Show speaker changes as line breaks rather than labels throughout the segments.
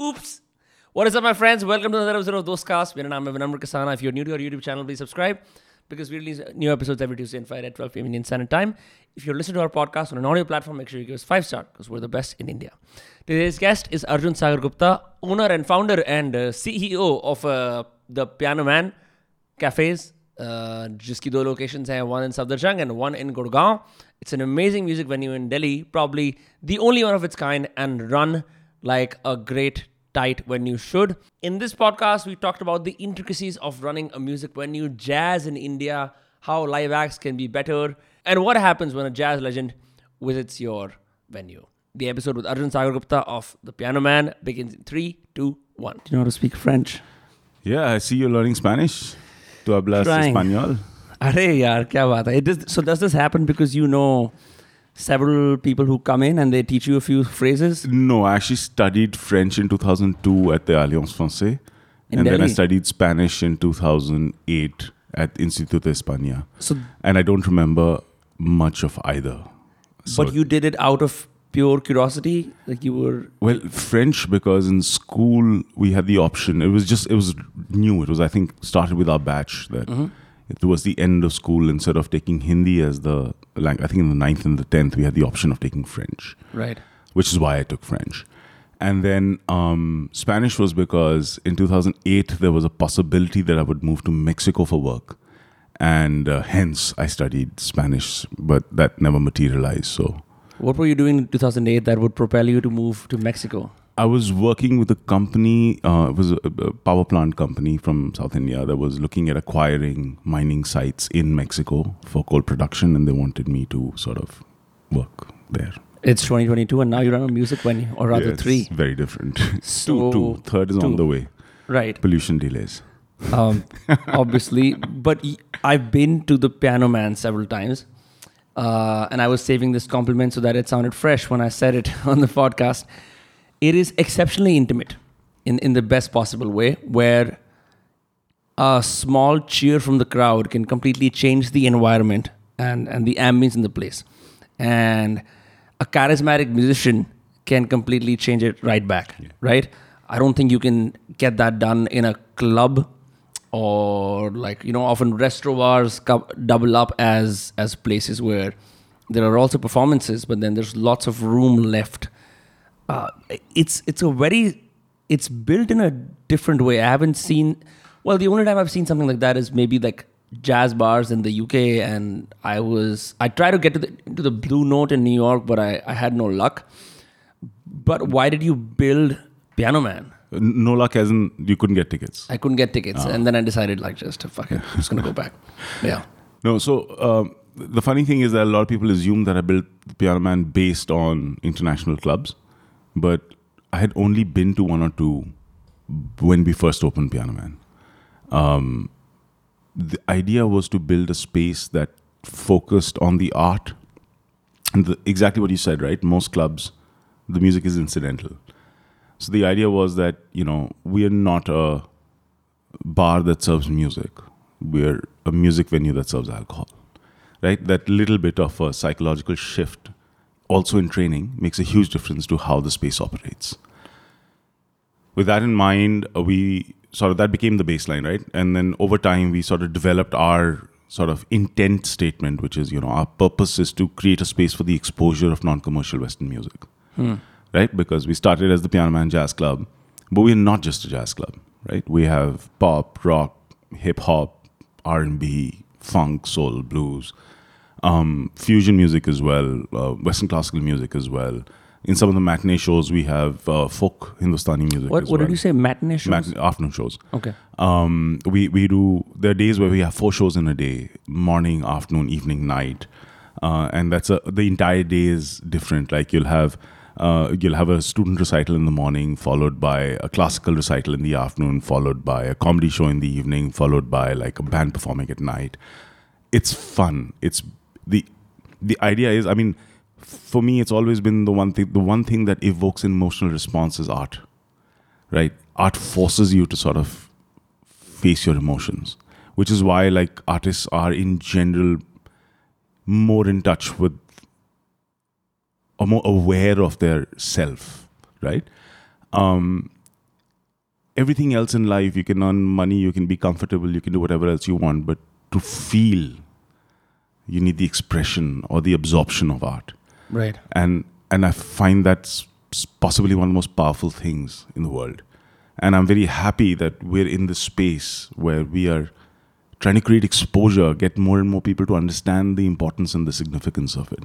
Oops. What is up, my friends? Welcome to another episode of Dostcast. मेरा नाम है विनम्र Kasana. If you're new to our YouTube channel, please subscribe because we release new episodes every Tuesday and Friday at 12 p.m. Indian Standard Time. If you're listening to our podcast on an audio platform, make sure you give us five star because we're the best in India. Today's guest is Arjun Sagar Gupta, owner and founder and uh, CEO of uh, the Piano Man Cafes, uh, जिसकी दो locations हैं, one in Safdarjung and one in Gurgaon. It's an amazing music venue in Delhi, probably the only one of its kind, and run like a great tight venue should. In this podcast, we talked about the intricacies of running a music venue, jazz in India, how live acts can be better, and what happens when a jazz legend visits your venue. The episode with Arjun Sagar Gupta of The Piano Man begins in three, two, one. Do you know how to speak French?
Yeah, I see you're learning Spanish. Tu hablas
Trying.
español?
Arey yaar, kya baat hai. It does, so does this happen because you know several people who come in and they teach you a few phrases?
No, I actually studied French in 2002 at the Alliance Francaise.
In
and then I studied Spanish in 2008 at Instituto de España.
So,
And I don't remember much of either. So,
but you did it out of pure curiosity, like you were.
Well, French because in school we had the option. It was just it was new. It was I think started with our batch that it mm-hmm. Was the end of school. Instead of taking Hindi as the lang I think in the ninth and the tenth we had the option of taking French,
Right.
which is why I took French. And then um, Spanish was because in 2008 there was a possibility that I would move to Mexico for work, and uh, hence I studied Spanish, but that never materialized. So.
What were you doing in 2008 that would propel you to move to Mexico?
I was working with a company. Uh, it was a, a power plant company from South India that was looking at acquiring mining sites in Mexico for coal production, and they wanted me to sort of work there.
It's 2022, and now you run a music venue, or rather
Yeah,
three.
Very different.
So-
two, two. Third is on the way.
Right.
Pollution delays.
Um, obviously, but I've been to the Piano Man several times, uh, and I was saving this compliment so that it sounded fresh when I said it on the podcast. It is exceptionally intimate, in in the best possible way, where a small cheer from the crowd can completely change the environment and, and the ambience in the place. And a charismatic musician can completely change it right back, right? I don't think you can get that done in a club or like, you know, often restaurants double up as as places where there are also performances, but then there's lots of room left uh, it's it's a very it's built in a different way. I haven't seen well the only time I've seen something like that is maybe like jazz bars in the UK and I was I tried to get to the to the blue note in New York but I, I had no luck. But why did you build Piano Man?
No luck, as in you couldn't get tickets.
I couldn't get tickets and then I decided like just to fuck it, I'm just gonna go back. Yeah.
No, so um, the funny thing is that a lot of people assume that I built the Piano Man based on international clubs, but I had only been to one or two when we first opened Piano Man. Um, the idea was to build a space that focused on the art and the, exactly what you said, right? Most clubs, the music is incidental. So the idea was that you know we are not a bar that serves music. We're a music venue that serves alcohol, right? That little bit of a psychological shift, also in training, makes a huge difference to how the space operates. With that in mind, uh, we sort of that became the baseline, right? And then over time, we sort of developed our sort of intent statement, which is, you know, our purpose is to create a space for the exposure of non-commercial Western music right? Because we started as the Piano Man Jazz Club, but we're not just a jazz club, right? We have pop, rock, hip hop, R and B, funk, soul, blues, um, fusion music as well, uh, Western classical music as well. In some of the matinee shows, we have uh, folk Hindustani music.
What what
well.
did you say? Matinee shows?
Afternoon shows.
okay.
Um, we we do there are days where we have four shows in a day: morning, afternoon, evening, night, uh, and that's a the entire day is different. Like you'll have uh, you'll have a student recital in the morning, followed by a classical recital in the afternoon, followed by a comedy show in the evening, followed by like a band performing at night. It's fun. It's the the idea is, I mean, for me, it's always been the one thing. The one thing that evokes an emotional response is art, right? Art forces you to sort of face your emotions, which is why like artists are in general more in touch with or more aware of their self, right? Um, everything else in life, you can earn money, you can be comfortable, you can do whatever else you want, but to feel, you need the expression or the absorption of art.
Right.
And and I find that's possibly one of the most powerful things in the world. And I'm very happy that we're in this space where we are trying to create exposure, get more and more people to understand the importance and the significance of it.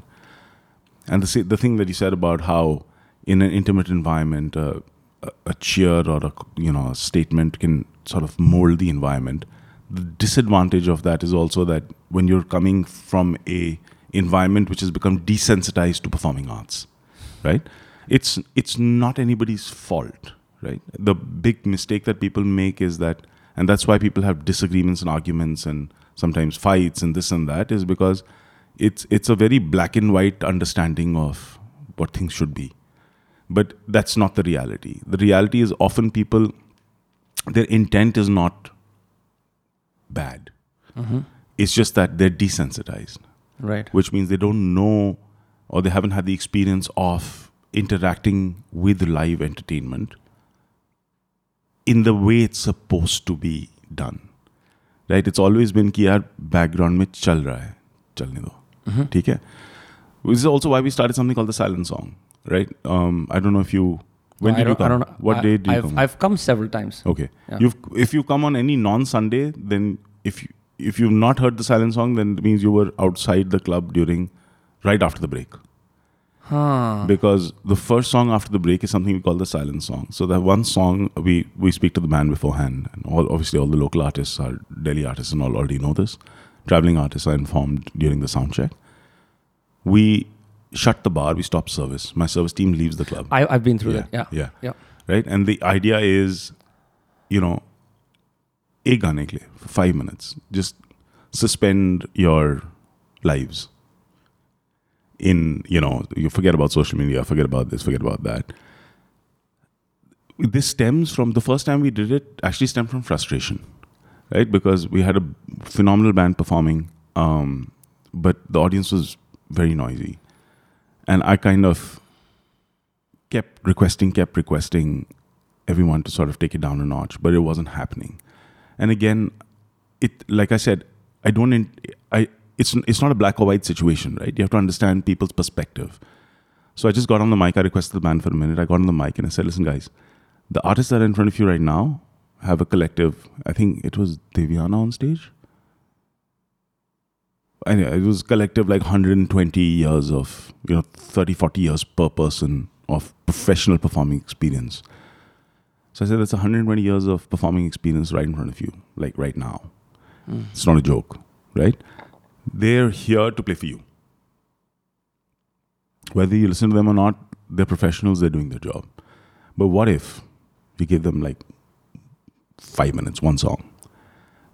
And the the thing that you said about how in an intimate environment, uh, a, a cheer or a you know a statement can sort of mold the environment. The disadvantage of that is also that when you're coming from a environment which has become desensitized to performing arts, right? It's it's not anybody's fault, right? The big mistake that people make is that, and that's why people have disagreements and arguments and sometimes fights and this and that is because it's it's a very black and white understanding of what things should be but that's not the reality. The reality is often people, their intent is not bad.
Mm-hmm.
It's just that they're desensitized,
Right.
which means they don't know or they haven't had the experience of interacting with live entertainment in the way it's supposed to be done. Right? It's always been कि यार background में चल रहा है चलने दो
Mhm.
ठीक है This is also why we started something called the silent song, right? Um, I don't know if you. when
No,
did
I
you come?
I don't,
what
I,
day did you
I've,
come?
I've come several times.
okay.
Yeah.
You've if you come on any non-Sunday, then if you, if you've not heard the silent song, then it means you were outside the club during right after the break.
Huh.
Because the first song after the break is something we call the silent song. So that one song we we speak to the band beforehand, and all obviously all the local artists, our Delhi artists, and all already know this. Traveling artists are informed during the sound check. We shut the bar. We stop service. My service team leaves the club.
I, I've been through that. Yeah.
Yeah.
Yeah.
Right? And the idea is, you know, एक गाने के लिए for five minutes. Just suspend your lives. In, you know, you forget about social media, forget about this, forget about that. This stems from the first time we did it, actually stemmed from frustration, right? Because we had a phenomenal band performing, um, but the audience was very noisy. And I kind of kept requesting, kept requesting everyone to sort of take it down a notch, but it wasn't happening. And again, it like I said, I don't. In, I it's it's not a black or white situation, right? You have to understand people's perspective. So I just got on the mic. I requested the band for a minute. I got on the mic and I said, "Listen, guys, the artists that are in front of you right now have a collective. I think it was Deviana on stage. Anyway, it was collective like 120 years of you know 30 40 years per person of professional performing experience. So i said that's 120 years of performing experience right in front of you like right now.
Mm.
it's not a joke right? They're here to play for you. Whether you listen to them or not they're professionals they're doing their job. But what if you give them like five minutes one song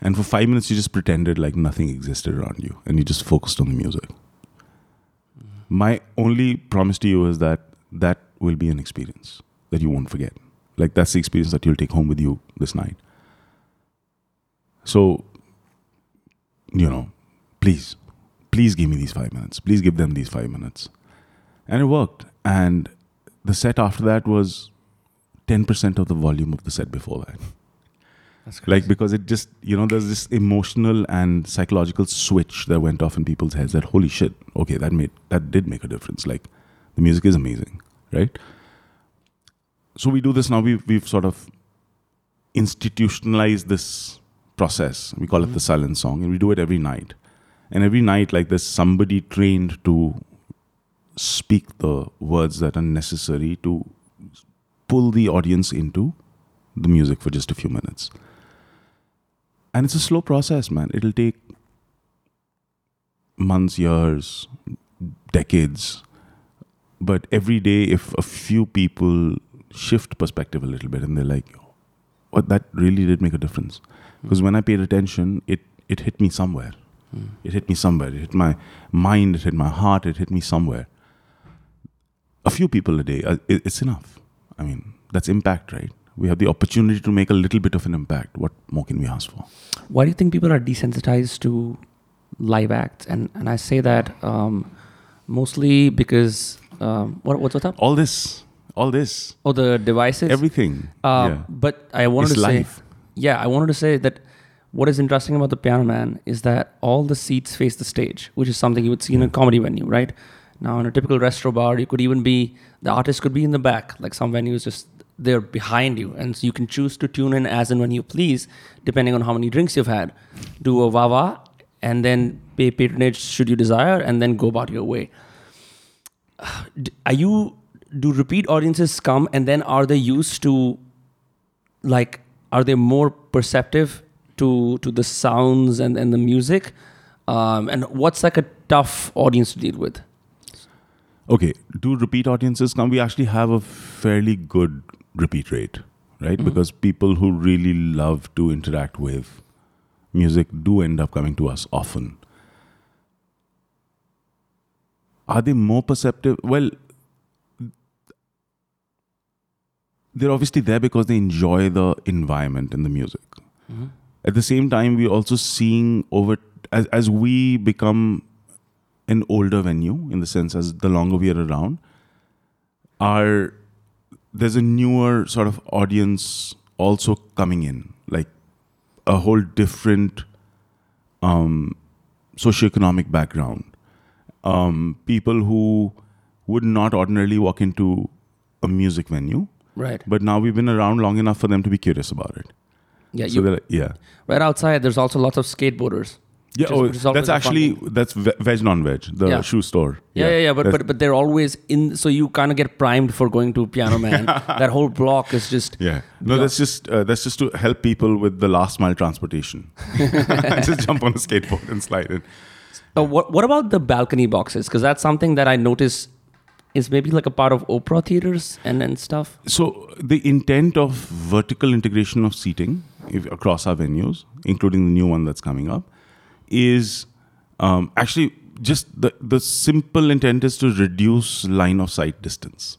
and for five minutes you just pretended like nothing existed around you and you just focused on the music my only promise to you is that that will be an experience that you won't forget. Like that's the experience that you'll take home with you this night. So, you know, please, please give me these five minutes. Please give them these five minutes. And it worked. And the set after that was 10% of the volume of the set before that. Like, because it just, you know, there's this emotional and psychological switch that went off in people's heads that, holy shit, okay, that made, that did make a difference. Like, the music is amazing, right? So we do this now. We've, we've sort of institutionalized this process. We call it the mm. silent song, and we do it every night. And every night, like, there's somebody trained to speak the words that are necessary to pull the audience into the music for just a few minutes. And it's a slow process, man. It'll take months, years, decades. But every day, if a few people shift perspective a little bit and they're like, what, that really did make a difference. Because when I paid attention, it, it hit me somewhere.
Mm.
It hit me somewhere. It hit my mind, it hit my heart, it hit me somewhere. A few people a day, uh, it- it's enough. I mean, that's impact, right? We have the opportunity to make a little bit of an impact. What more can we ask for?
Why do you think people are desensitized to live acts? And and I say that um, mostly because um, what what's what's up?
All this, all this,
Oh, the devices.
everything.
Uh,
yeah.
But I wanted
It's
to
live.
say, yeah, I wanted to say that what is interesting about the Piano Man is that all the seats face the stage, which is something you would see in a comedy venue, right? Now, in a typical restaurant bar, you could even be the artist could be in the back, like some venues just they're behind you, and so you can choose to tune in as and when you please, depending on how many drinks you've had. Do a wawa, and then pay patronage should you desire, and then go about your way. Are you? Do repeat audiences come, and then are they used to like are they more perceptive to to the sounds and, and the music um, and what's like a tough audience to deal with
Okay, do repeat audiences come? We actually have a fairly good repeat rate, right? Mm. Because people who really love to interact with music do end up coming to us often. Are they more perceptive? Well, they're obviously there because they enjoy the environment and the music. Mm-hmm. At the same time, we're also seeing over as as we become an older venue in the sense as the longer we are around, our there's a newer sort of audience also coming in, like a whole different um, socioeconomic background. Um, people who would not ordinarily walk into a music venue,
right
but now we've been around long enough for them to be curious about it.
yeah
So
you,
like, yeah.
right outside there's also lots of skateboarders
Yeah, oh, that's actually that's ve- veg non-veg, the
Yeah.
shoe store.
yeah yeah yeah, but,
That's-
but but they're always in so you kind of get primed for going to piano man that whole block is just
Yeah. No,
Yeah.
that's just uh, that's just to help people with the last mile transportation. just jump on a skateboard and slide in.
Uh, what what about the balcony boxes because that's something that i notice is maybe like a part of opera theaters and and stuff
So the intent of vertical integration of seating across our venues, including the new one that's coming up, is um, actually just the the simple intent is to reduce line of sight distance.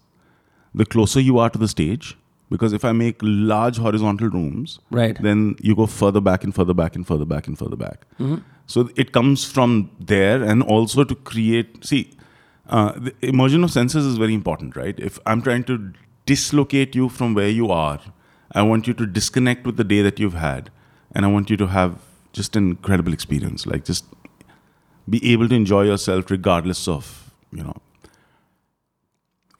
The closer you are to the stage, because if I make large horizontal rooms,
right
then you go further back and further back and further back and further back. So it comes from there, and also to create. See, uh, the immersion of senses is very important, right? If I'm trying to dislocate you from where you are, I want you to disconnect with the day that you've had, and I want you to have just an incredible experience. Like just be able to enjoy yourself regardless of you know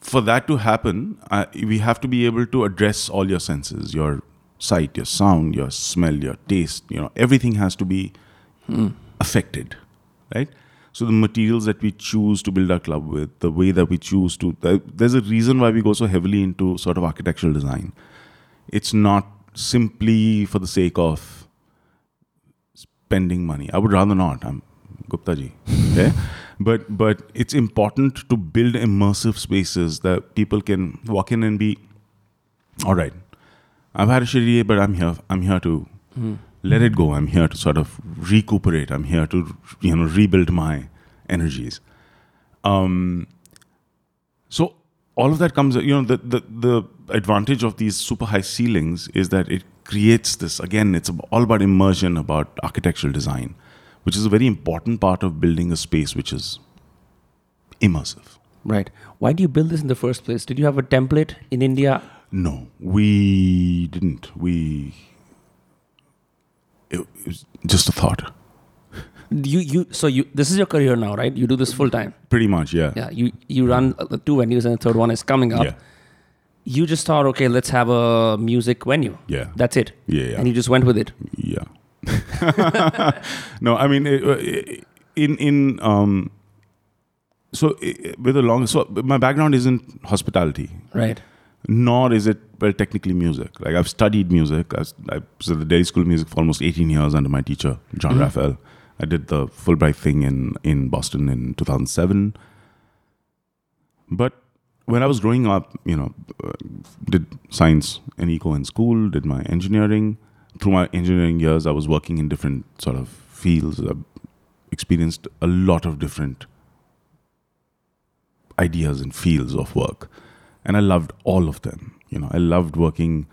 for that to happen, uh, we have to be able to address all your senses your sight, your sound, your smell, your taste. You know, everything has to be affected, right? So the materials that we choose to build our club with, the way that we choose to, there's a reason why we go so heavily into sort of architectural design. It's not simply for the sake of spending money. I would rather not. I'm Gupta ji. Okay? but but it's important to build immersive spaces that people can walk in and be all right. I've had a shitty day, but I'm here. I'm here to let it go. I'm here to sort of recuperate. I'm here to you know rebuild my energies. Um, so all of that comes. You know the the the advantage of these super high ceilings is that it creates this again. It's all about immersion, about architectural design, which is a very important part of building a space which is immersive.
Right. Why do you build this in the first place? Did you have a template in India?
No, we didn't. We. It, it was just a thought.
You you so you this is your career now, right? You do this full time.
Pretty much, yeah.
Yeah. You you run uh, the two venues and the third one is coming up.
Yeah.
You just thought, okay, let's have a music venue.
Yeah.
That's it.
Yeah, yeah.
And you just went with it.
Yeah. no, I mean, it, uh, in in um, so with a long so my background isn't hospitality,
Right.
nor is it well technically music. Like I've studied music. I was, I was at the Delhi School of Music for almost eighteen years under my teacher John
Mhm.
Raphael. I did the Fulbright thing in in Boston in two thousand seven. But when I was growing up, you know, uh, did science and eco in school, did my engineering. Through my engineering years, I was working in different sort of fields. I experienced a lot of different ideas and fields of work, and I loved all of them. You know, I loved working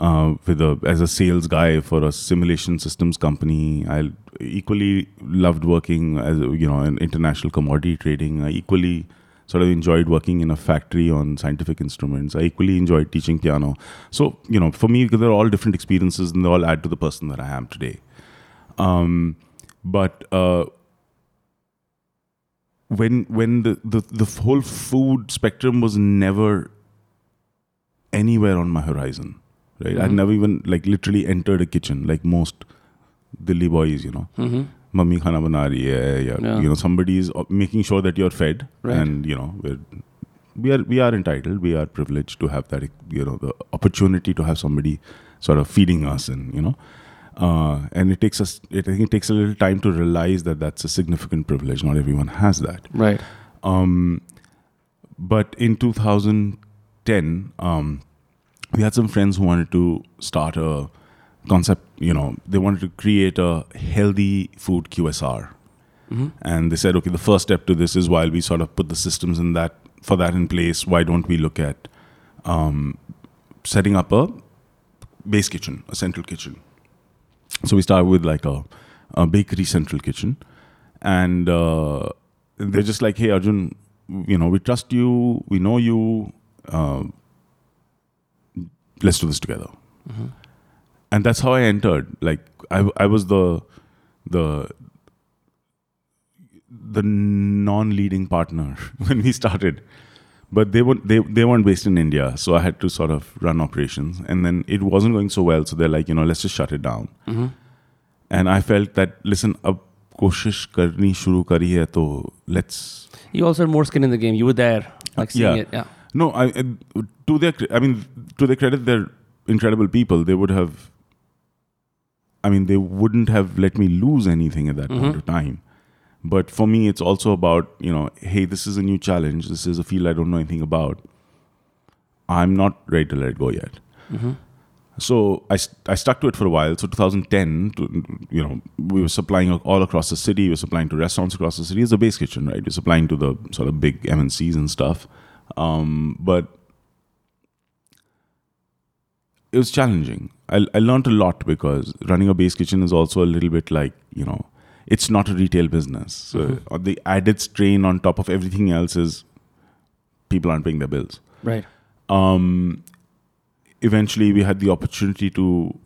uh, with a as a sales guy for a simulation systems company. I equally loved working as you know in international commodity trading. I equally sort of enjoyed working in a factory on scientific instruments. I equally enjoyed teaching piano. So, you know, for me, they're all different experiences and they all add to the person that I am today. Um, but uh, when when the, the, the whole food spectrum was never anywhere on my horizon, right? I'd
Mhm.
never even like literally entered a kitchen like most Delhi boys, you know.
Mm-hmm.
Mummy khana bana rahi hai, yeah,
Yeah.
you know, somebody is uh, making sure that you're fed,
Right.
and you know, we're, we are we are entitled, we are privileged to have that, you know, the opportunity to have somebody sort of feeding us, and you know, uh, and it takes us, it, I think, it takes a little time to realize that that's a significant privilege. Not everyone has that.
Right.
Um, but in 2010, um, we had some friends who wanted to start a concept. You know, they wanted to create a healthy food QSR,
Mm-hmm.
and they said, okay, the first step to this is while we sort of put the systems in that for that in place, why don't we look at um, setting up a base kitchen, a central kitchen? So we started with like a, a bakery central kitchen, and uh, they're just like, hey, Arjun, you know, we trust you, we know you, uh, let's do this together.
Mm-hmm
and that's how I entered. Like I, I was the the the non-leading partner when we started, but they were they they weren't based in India, so I had to sort of run operations, and then it wasn't going so well. So they're like, you know, let's just shut it down.
Mm-hmm.
And I felt that listen, ab koshish karni shuru kari hai to let's.
You also had more skin in the game. You were there, uh, like seeing
yeah.
it. Yeah.
No, I uh, to their I mean to their credit, they're incredible people. They would have I mean, they wouldn't have let me lose anything at that point
Mhm.
of time. But for me, it's also about, you know, hey, this is a new challenge. This is a field I don't know anything about. I'm not ready to let it go yet.
Mm-hmm.
So I, st- I stuck to it for a while. So 2010, to, you know, we were supplying all across the city. We were supplying to restaurants across the city. It's a base kitchen, right? We're supplying to the sort of big MNCs and stuff. Um, but it was challenging. I, I learned a lot because running a base kitchen is also a little bit like, you know, it's not a retail business. So
Mhm.
uh, the added strain on top of everything else is people aren't paying their bills
Right.
um, eventually we had the opportunity to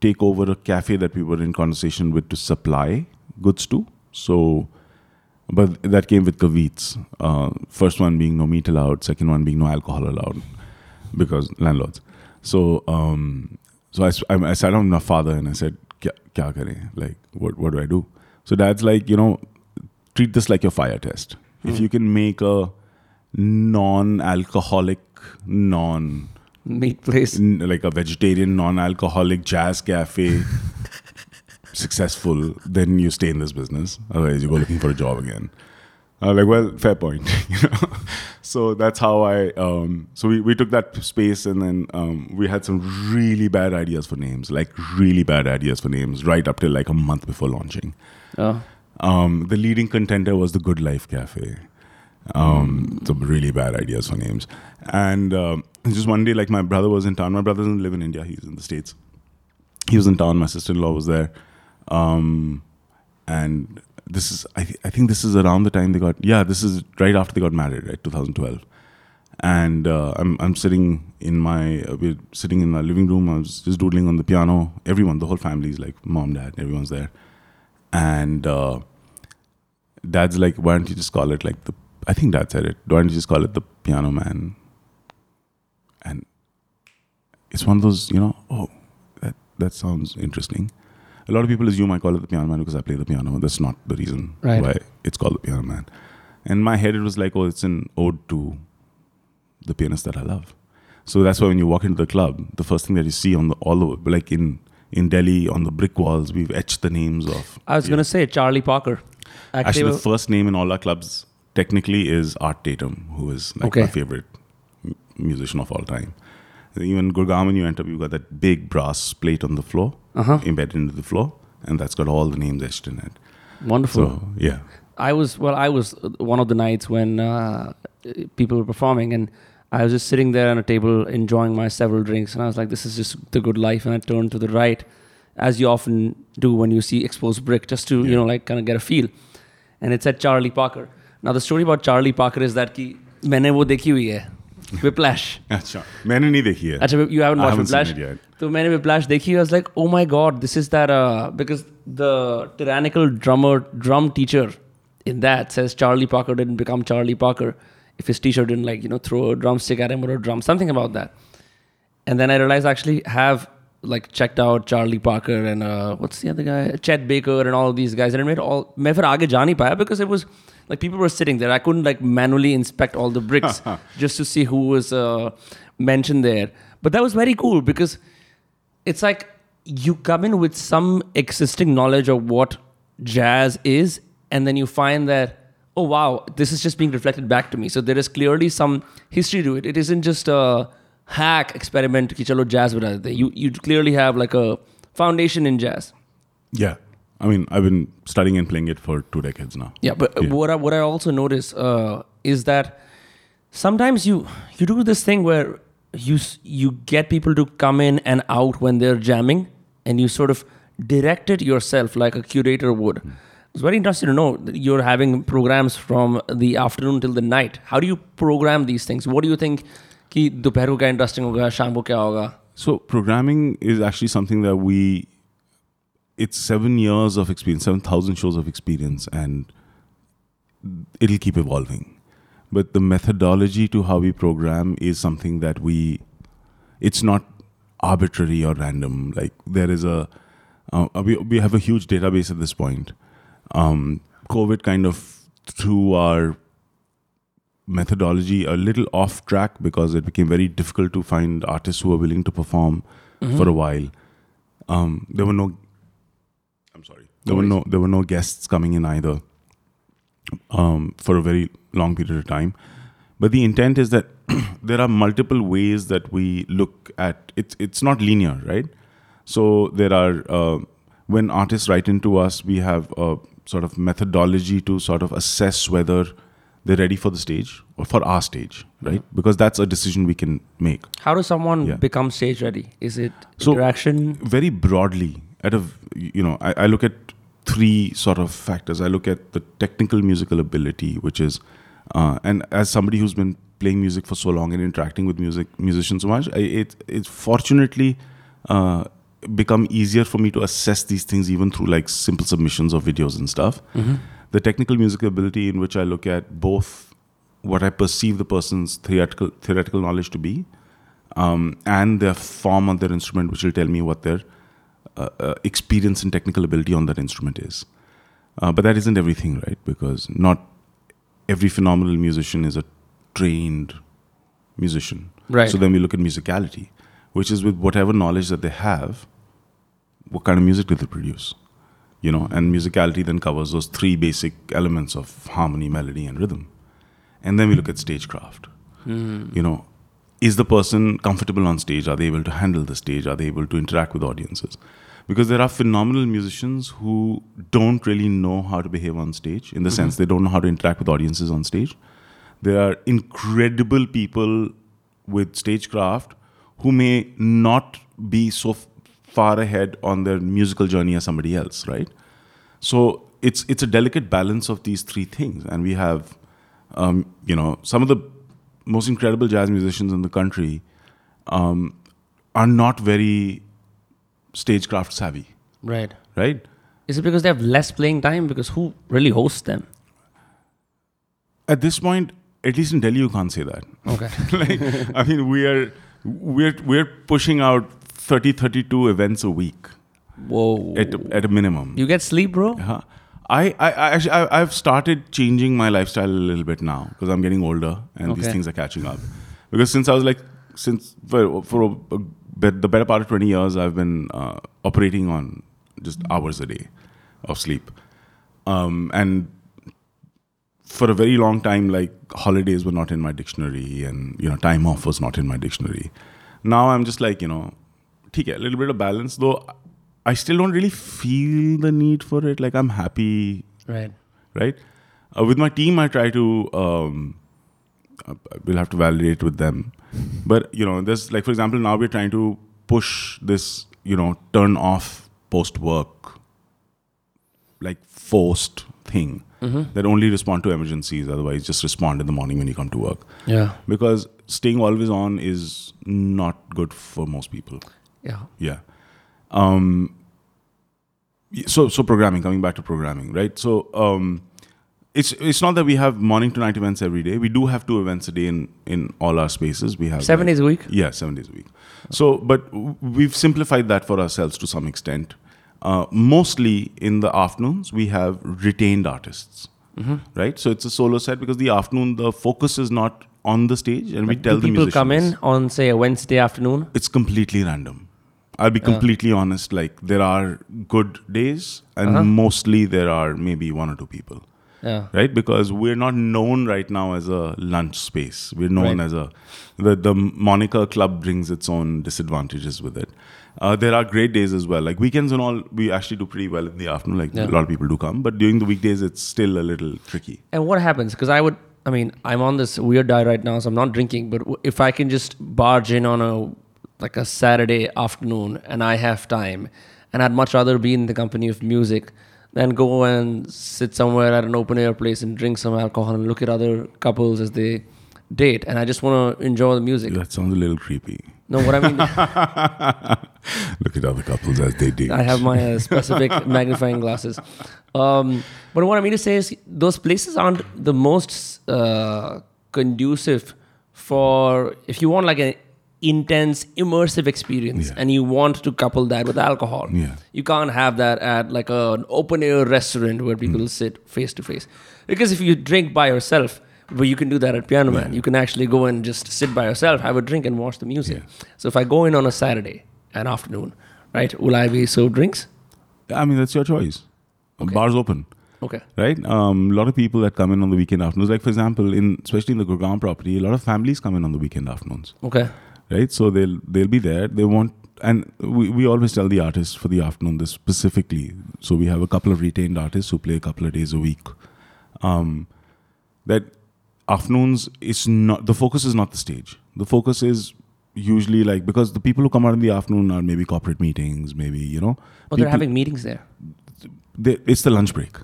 take over a cafe that we were in conversation with to supply goods to. So, but that came with caveats. Uh, first one being no meat allowed, second one being no alcohol allowed, because landlords. So, um, so I, I sat down with my father and I said, "Kya, kya kare? Like, what, what do I do?" So dad's like, you know, treat this like your fire test. If
Hmm.
you can make a non-alcoholic, non
Meat place.
n- like a vegetarian, non-alcoholic jazz cafe successful, then you stay in this business. Otherwise, you go looking for a job again. I was like, well, fair point. you know? So that's how I. Um, so we, we took that space, and then um, we had some really bad ideas for names, like really bad ideas for names, right up till like a month before launching.
Oh.
Um, the leading contender was the Good Life Cafe. Um, some really bad ideas for names. And um, just one day, like my brother was in town. My brother doesn't live in India; he's in the states. He was in town. My sister-in-law was there, um, and this is I, th- I think this is around the time they got yeah this is right after they got married right 2012 and uh, I'm I'm sitting in my uh, we're sitting in our living room I was just doodling on the piano. Everyone the whole family is like mom dad everyone's there. And uh, dad's like why don't you just call it like the I think dad said it why don't you just call it the piano man? And it's one of those you know oh that that sounds interesting a lot of people assume I call it the piano man because I play the piano. That's not the reason
Right.
why it's called the piano man. In my head, it was like, oh, it's an ode to the pianist that I love. So that's why when you walk into the club, the first thing that you see on the all over, like in in Delhi, on the brick walls, we've etched the names of.
I was
yeah.
gonna say Charlie Parker.
Actually, the first name in all our clubs technically is Art Tatum, who is like
Okay.
my favorite musician of all time. Even Gurgaon, when you enter, you've got that big brass plate on the floor,
uh-huh.
embedded into the floor, and that's got all the names etched in it.
Wonderful.
So yeah,
I was well. I was one of the nights when uh, people were performing, and I was just sitting there on a table enjoying my several drinks, and I was like, "This is just the good life." And I turned to the right, as you often do when you see exposed brick, just to you
Yeah.
know, like kind of get a feel. And it said Charlie Parker. Now the story about Charlie Parker is that कि मैंने वो देखी हुई है Whiplash.
अच्छा मैंने नहीं देखी है
अच्छा you haven't
I
watched
haven't seen
Whiplash?
it yet.
तो मैंने Whiplash देखी I was like oh my god this is that uh, because the tyrannical drummer drum teacher in that says Charlie Parker didn't become Charlie Parker if his teacher didn't like you know throw a drumstick at him or a drum something about that and then I realized I actually have like checked out Charlie Parker and uh, what's the other guy Chet Baker and all of these guys and it made all मैं फिर आगे जा नहीं पाया because it was like people were sitting there. I couldn't like manually inspect all the bricks just to see who was uh, mentioned there. But that was very cool because it's like you come in with some existing knowledge of what jazz is and then you find that oh wow this is just being reflected back to me. So there is clearly some history to it. It isn't just a hack experiment ki chalo jazz you you clearly have like a foundation in jazz.
Yeah. I mean, I've been studying and playing it for two decades now.
yeah but
Yeah.
what I, what I also notice uh, is that sometimes you you do this thing where you s- you get people to come in and out when they're jamming and you sort of direct it yourself like a curator would it's very interesting to know that you're having programs from the afternoon till the night how do you program these things what do you think कि दोपहर को क्या interesting होगा शाम को क्या होगा
So programming is actually something that we. it's seven years of experience, seven thousand shows of experience, and it'll keep evolving. But the methodology to how we program is something that we. It's not arbitrary or random. Like there is a, uh, we we have a huge database at this point. Um, COVID kind of threw our methodology a little off track because it became very difficult to find artists who were willing to perform for a while. Um, there were no. There were no. There were no guests coming in either. Um, for a very long period of time, but the intent is that there are multiple ways that we look at it's. It's not linear, right? So there are uh, when artists write into us, we have a sort of methodology to sort of assess whether they're ready for the stage or for our stage, right? Because that's a decision we can make.
how does someone
Yeah.
become stage ready is it
So-
interaction
Very broadly, at a you know, I, I look at three sort of factors. I look at the technical musical ability, which is, uh, and as somebody who's been playing music for so long and interacting with music musicians so much, I, it it's fortunately uh, become easier for me to assess these things even through like simple submissions of videos and stuff. The technical musical ability in which I look at both what I perceive the person's theoretical theoretical knowledge to be, um, and their form on their instrument, which will tell me what their uh, uh, experience and technical ability on that instrument is. Uh, but that isn't everything, right? Because not every phenomenal musician is a trained musician.
Right.
So then we look at musicality, which is with whatever knowledge that they have, what kind of music do they produce? You know, and musicality then covers those three basic elements of harmony, melody, and rhythm. And then we look at stagecraft. You know, is the person comfortable on stage? Are they able to handle the stage? Are they able to interact with audiences? Because there are phenomenal musicians who don't really know how to behave on stage, in the sense they don't know how to interact with audiences on stage. There are incredible people with stagecraft who may not be so f- far ahead on their musical journey as somebody else, right? So it's it's a delicate balance of these three things, and we have, um, you know, some of the most incredible jazz musicians in the country um, are not very stagecraft savvy,
right
right?
Is it because they have less playing time? Because who really hosts them?
At this point, at least in Delhi, you can't say that.
Okay.
like, I mean, we are we're we're pushing out 30, 32 events a week
Whoa.
at at a minimum.
you get sleep, bro?
Uh-huh. I, I, I actually I, I've started changing my lifestyle a little bit now because I'm getting older and these things are catching up. Because since I was like since for, for a, a but the better part of 20 years, I've been uh, operating on just hours a day of sleep. Um, and for a very long time, like holidays were not in my dictionary, and you know, time off was not in my dictionary. Now I'm just like, you know, take a little bit of balance, though. I still don't really feel the need for it. Like I'm happy,
right?
Right. Uh, with my team, I try to um, we'll have to validate with them, but you know, there's like for example, now we're trying to push this, you know, turn off post work, like forced thing. that only respond to emergencies. Otherwise, just respond in the morning when you come to work.
Yeah.
Because staying always on is not good for most people.
Yeah.
Yeah. Um, so so programming. Coming back to programming, right? So um, it's it's not that we have morning to night events every day. We do have two events a day in in all our spaces. We have
Seven
like-
days a week.
yeah, seven days a week. So, but we've simplified that for ourselves to some extent. Uh, mostly in the afternoons, we have retained artists,
Mm-hmm.
right? So it's a solo set because the afternoon the focus is not on the stage, and we tell
do
the
people come in on say a Wednesday afternoon?
It's completely random. I'll be completely honest. Like there are good days, and
Uh-huh.
mostly there are maybe one or two people
Yeah.
right? Because we're not known right now as a lunch space. We're known
Right.
as a the the moniker club brings its own disadvantages with it. Uh, there are great days as well. Like weekends and all, we actually do pretty well in the afternoon. Like
Yeah.
a lot of people do come, but during the weekdays, it's still a little tricky.
And what happens? Because I would, I mean, I'm on this weird diet right now, so I'm not drinking. But if I can just barge in on a like a Saturday afternoon and I have time, and I'd much rather be in the company of music than go and sit somewhere at an open air place and drink some alcohol and look at other couples as they date. And I just want to enjoy the music.
That sounds a little creepy.
No, what I mean,
Look at other couples as they date.
I have my uh, specific magnifying glasses. Um, but what I mean to say is, those places aren't the most uh, conducive for if you want like an intense, immersive experience,
Yeah.
and you want to couple that with alcohol.
Yeah.
You can't have that at like a, an open air restaurant where people
Hmm.
sit face to face. Because if you drink by yourself, well, you can do that at Piano Man.
Yeah.
You can actually go and just sit by yourself, have a drink, and watch the music. So if I go in on a Saturday, an afternoon, right, will I be served drinks?
I mean, that's your choice. Bars open.
Okay.
right? Um, a lot of people that come in on the weekend afternoons, like for example, in especially in the Gurgaon property, a lot of families come in on the weekend afternoons,
Okay.
Right? So they'll they'll be there. They want, and we, we always tell the artists for the afternoon this specifically. So we have a couple of retained artists who play a couple of days a week. Um, that afternoons is not the focus is not the stage. The focus is usually like because the people who come out in the afternoon are maybe corporate meetings, maybe you know.
Oh, they're having meetings there.
they, it's the lunch break.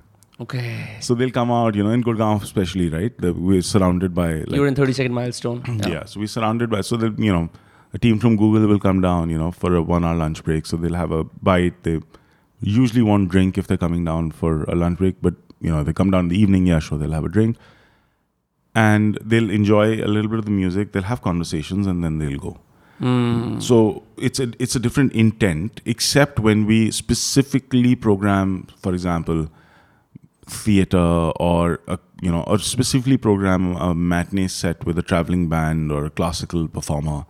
Okay.
So they'll come out, you know, in Gurgaon especially, right? The, we're surrounded by like
You're in 30 second milestone.
yeah. So we're surrounded by so that you know, a team from Google will come down, you know, for a one-hour lunch break. So they'll have a bite. They usually won't drink if they're coming down for a lunch break, but you know, they come down in the evening. Yeah, sure, they'll have a drink, and they'll enjoy a little bit of the music. They'll have conversations, and then they'll go.
Mm.
So it's a it's a different intent, except when we specifically program, for example, theater or a, you know, or specifically program a matinee set with a traveling band or a classical performer.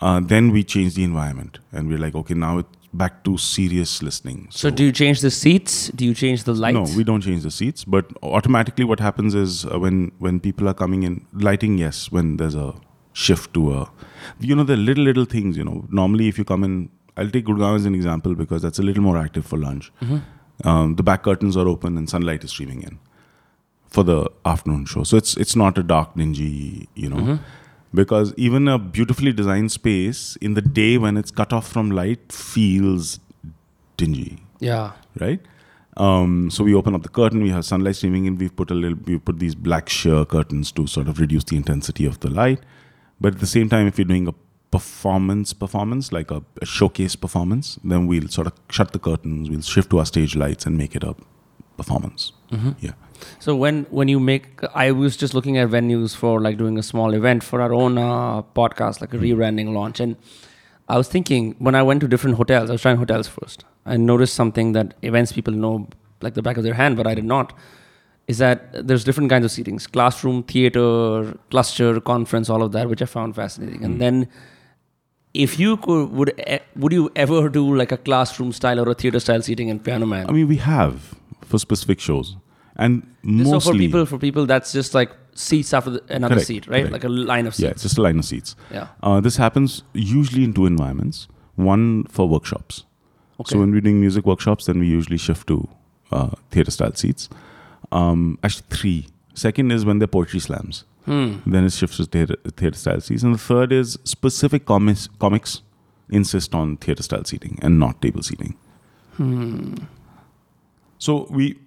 Uh, then we change the environment, and we're like, okay, now it's back to serious listening.
So, do you change the seats? Do you change the lights?
No, we don't change the seats, but automatically what happens is uh, when when people are coming in, lighting, yes, when there's a shift to a, you know, the little little things. You know, normally if you come in, I'll take Gurgaon as an example because that's a little more active for lunch. Um, the back curtains are open and sunlight is streaming in for the afternoon show. So it's it's not a dark, dingy, you know. Because even a beautifully designed space in the day when it's cut off from light feels dingy
Yeah.
right? Um, so we open up the curtain. We have sunlight streaming in. We've put a little. We put these black sheer curtains to sort of reduce the intensity of the light. But at the same time, if you're doing a performance, performance like a, a showcase performance, then we'll sort of shut the curtains. We'll shift to our stage lights and make it a performance. Mm-hmm. Yeah.
So when when you make, I was just looking at venues for like doing a small event for our own uh, podcast, like a mm-hmm. rebranding launch, and I was thinking when I went to different hotels, I was trying hotels first. I noticed something that events people know like the back of their hand, but I did not. Is that there's different kinds of seatings: classroom, theater, cluster, conference, all of that, which I found fascinating. And mm. then, if you could, would e- would you ever do like a classroom style or a theater style seating in Piano Man?
I mean, we have for specific shows, and mostly
so for people, for people, that's just like seats after the, another
Correct,
seat, right?
correct.
Like a line of
yeah,
seats.
it's just a line of seats.
Yeah.
Uh, this happens usually in two environments. One for workshops.
Okay.
So when we're doing music workshops, then we usually shift to uh, theater style seats. Um, actually, three. Second is when they're poetry slams.
Hmm.
Then it shifts to theater, theater style seats. And the third is specific comics, comics insist on theater style seating and not table seating.
Hmm.
So we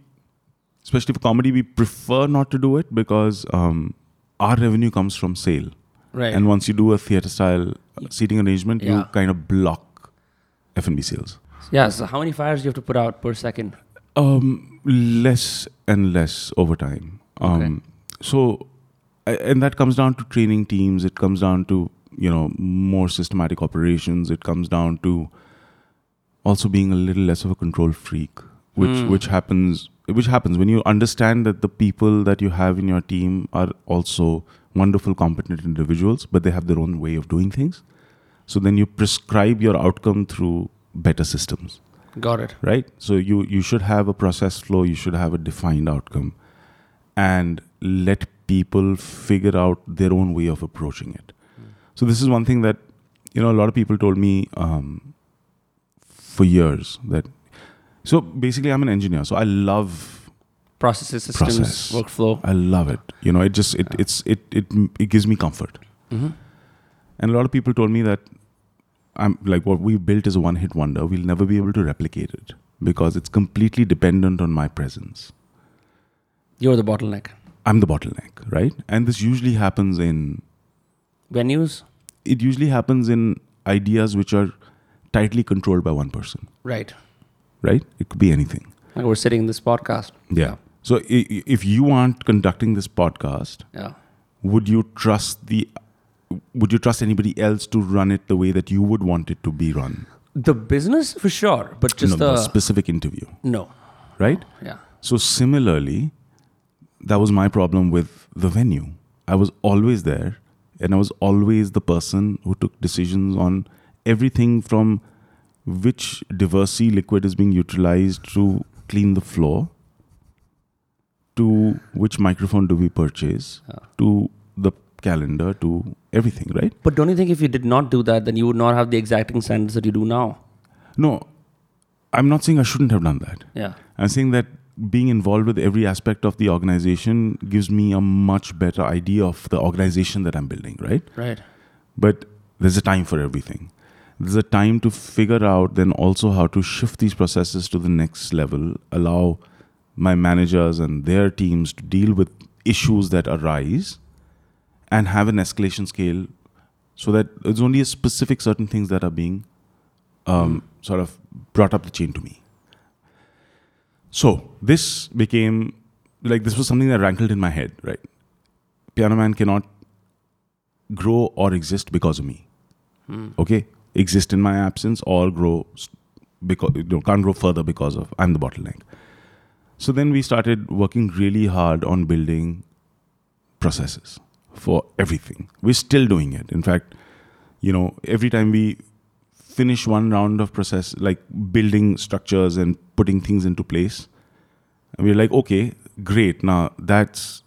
especially for comedy, we prefer not to do it because um, our revenue comes from sale.
Right.
And once you do a theater style seating arrangement, you kind of block F&B sales.
yeah. So how many fires do you have to put out per second?
Um, less and less over time. Um,
Okay.
So, and that comes down to training teams. It comes down to you know more systematic operations. It comes down to also being a little less of a control freak, which
Hmm.
which happens which happens when you understand that the people that you have in your team are also wonderful, competent individuals, but they have their own way of doing things. So then you prescribe your outcome through better systems
Got it.
right so you you should have a process flow you should have a defined outcome and let people figure out their own way of approaching it so this is one thing that you know a lot of people told me um, for years that so basically i'm an engineer so i love
Processes, systems,
Process.
workflow.
i love it you know it just it it's it it it gives me comfort
hmm
and a lot of people told me that I'm like what we built is a one hit wonder. We'll never be able to replicate it because it's completely dependent on my presence.
You're the bottleneck.
I'm the bottleneck, right? And this usually happens in
Venues.
it usually happens in ideas which are tightly controlled by one person,
Right.
right? It could be anything.
Like we're sitting in this podcast.
Yeah. So if you aren't conducting this podcast,
Yeah.
would you trust the would you trust anybody else to run it the way that you would want it to be run?
The business for sure, but just
no,
the
specific interview,
no.
right?
Yeah.
So similarly, that was my problem with the venue. I was always there, and I was always the person who took decisions on everything from which Diversey liquid is being utilized to clean the floor, to which microphone do we purchase,
Yeah.
to the calendar, to everything, right?
But don't you think if you did not do that, then you would not have the exacting standards that you do now?
No, I'm not saying I shouldn't have done that.
Yeah.
I'm saying that being involved with every aspect of the organization gives me a much better idea of the organization that I'm building, right?
Right.
But there's a time for everything. There's a time to figure out then also how to shift these processes to the next level, allow my managers and their teams to deal with issues that arise and have an escalation scale so that it's only a specific certain things that are being um, sort of brought up the chain to me. So this became like this was something that rankled in my head, right? Piano Man cannot grow or exist because of me. Hmm. Okay, exist in my absence or grow because you know, can't grow further because of I'm the bottleneck. So then we started working really hard on building processes for everything. We're still doing it. In fact, you know, every time we finish one round of process, like building structures and putting things into place, and we're like, okay, great. Now that's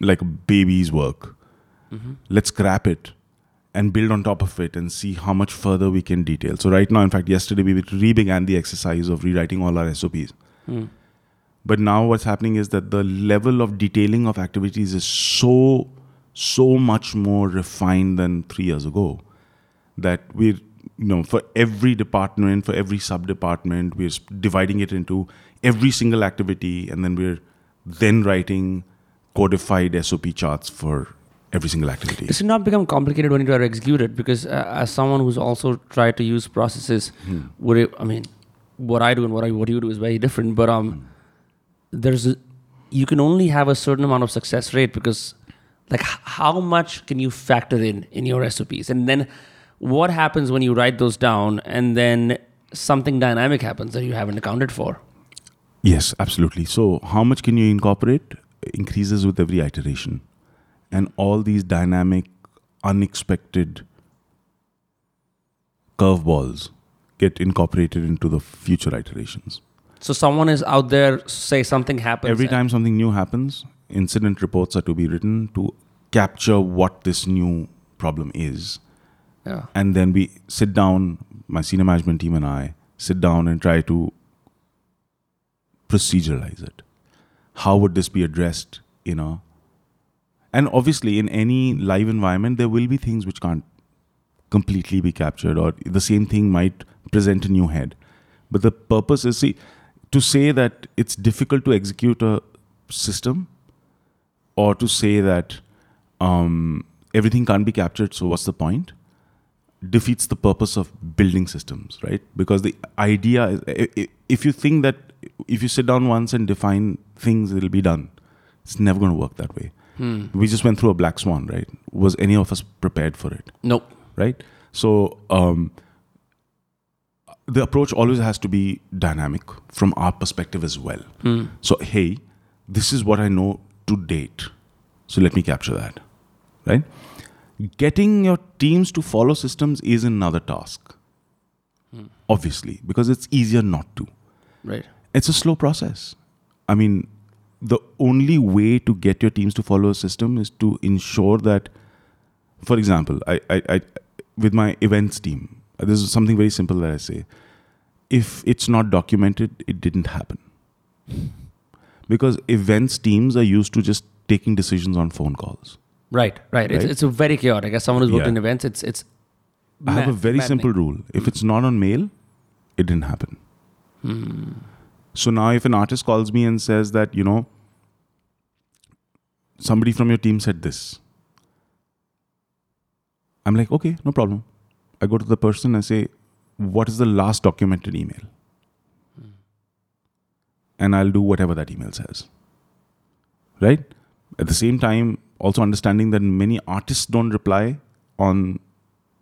like a baby's work. Let's scrap it and build on top of it and see how much further we can detail. So right now, in fact, yesterday we re-began the exercise of rewriting all our SOPs.
Hmm.
But now what's happening is that the level of detailing of activities is so, so much more refined than three years ago that we're, you know, for every department, for every sub department, we're dividing it into every single activity and then we're then writing codified SOP charts for every single activity.
Does it not become complicated when you try to execute it? Because uh, as someone who's also tried to use processes, would it, I mean, what I do and what I what you do is very different. But um, there's a, you can only have a certain amount of success rate because like how much can you factor in in your SOPs, and then what happens when you write those down and then something dynamic happens that you haven't accounted for.
Yes, absolutely. So, how much can you incorporate increases with every iteration. And all these dynamic, unexpected curveballs get incorporated into the future iterations.
So someone is out there, say something happens.
Every time something new happens, incident reports are to be written to capture what this new problem is.
Yeah.
And then we sit down, my senior management team and I sit down and try to proceduralize it. How would this be addressed, you know? And obviously, in any live environment, there will be things which can't completely be captured, or the same thing might present a new head. But the purpose is see, to say that it's difficult to execute a system or to say that um, everything can't be captured, so what's the point? Defeats the purpose of building systems, right? Because the idea is if you think that if you sit down once and define things, it'll be done. It's never going to work that way.
Hmm.
We just went through a black swan, right? Was any of us prepared for it?
Nope.
right? So um, the approach always has to be dynamic from our perspective as well.
Hmm.
So hey, this is what I know to date. So let me capture that, right? Getting your teams to follow systems is another task, hmm. obviously, because it's easier not to.
Right.
It's a slow process. I mean, the only way to get your teams to follow a system is to ensure that, for example, I, I, I with my events team, this is something very simple that I say. If it's not documented, it didn't happen. Because events teams are used to just taking decisions on phone calls.
Right. Right. It's,
Right?
it's a very chaotic. As someone who's worked
Yeah.
in events, it's it's.
I have a very
maddening.
simple rule. If it's not on mail, it didn't happen. Hmm. So now, if an artist calls me and says that, you know, somebody from your team said this, I'm like, okay, no problem. I go to the person and say, what is the last documented email? Hmm. And I'll do whatever that email says. Right? At the same time, also understanding that many artists don't reply on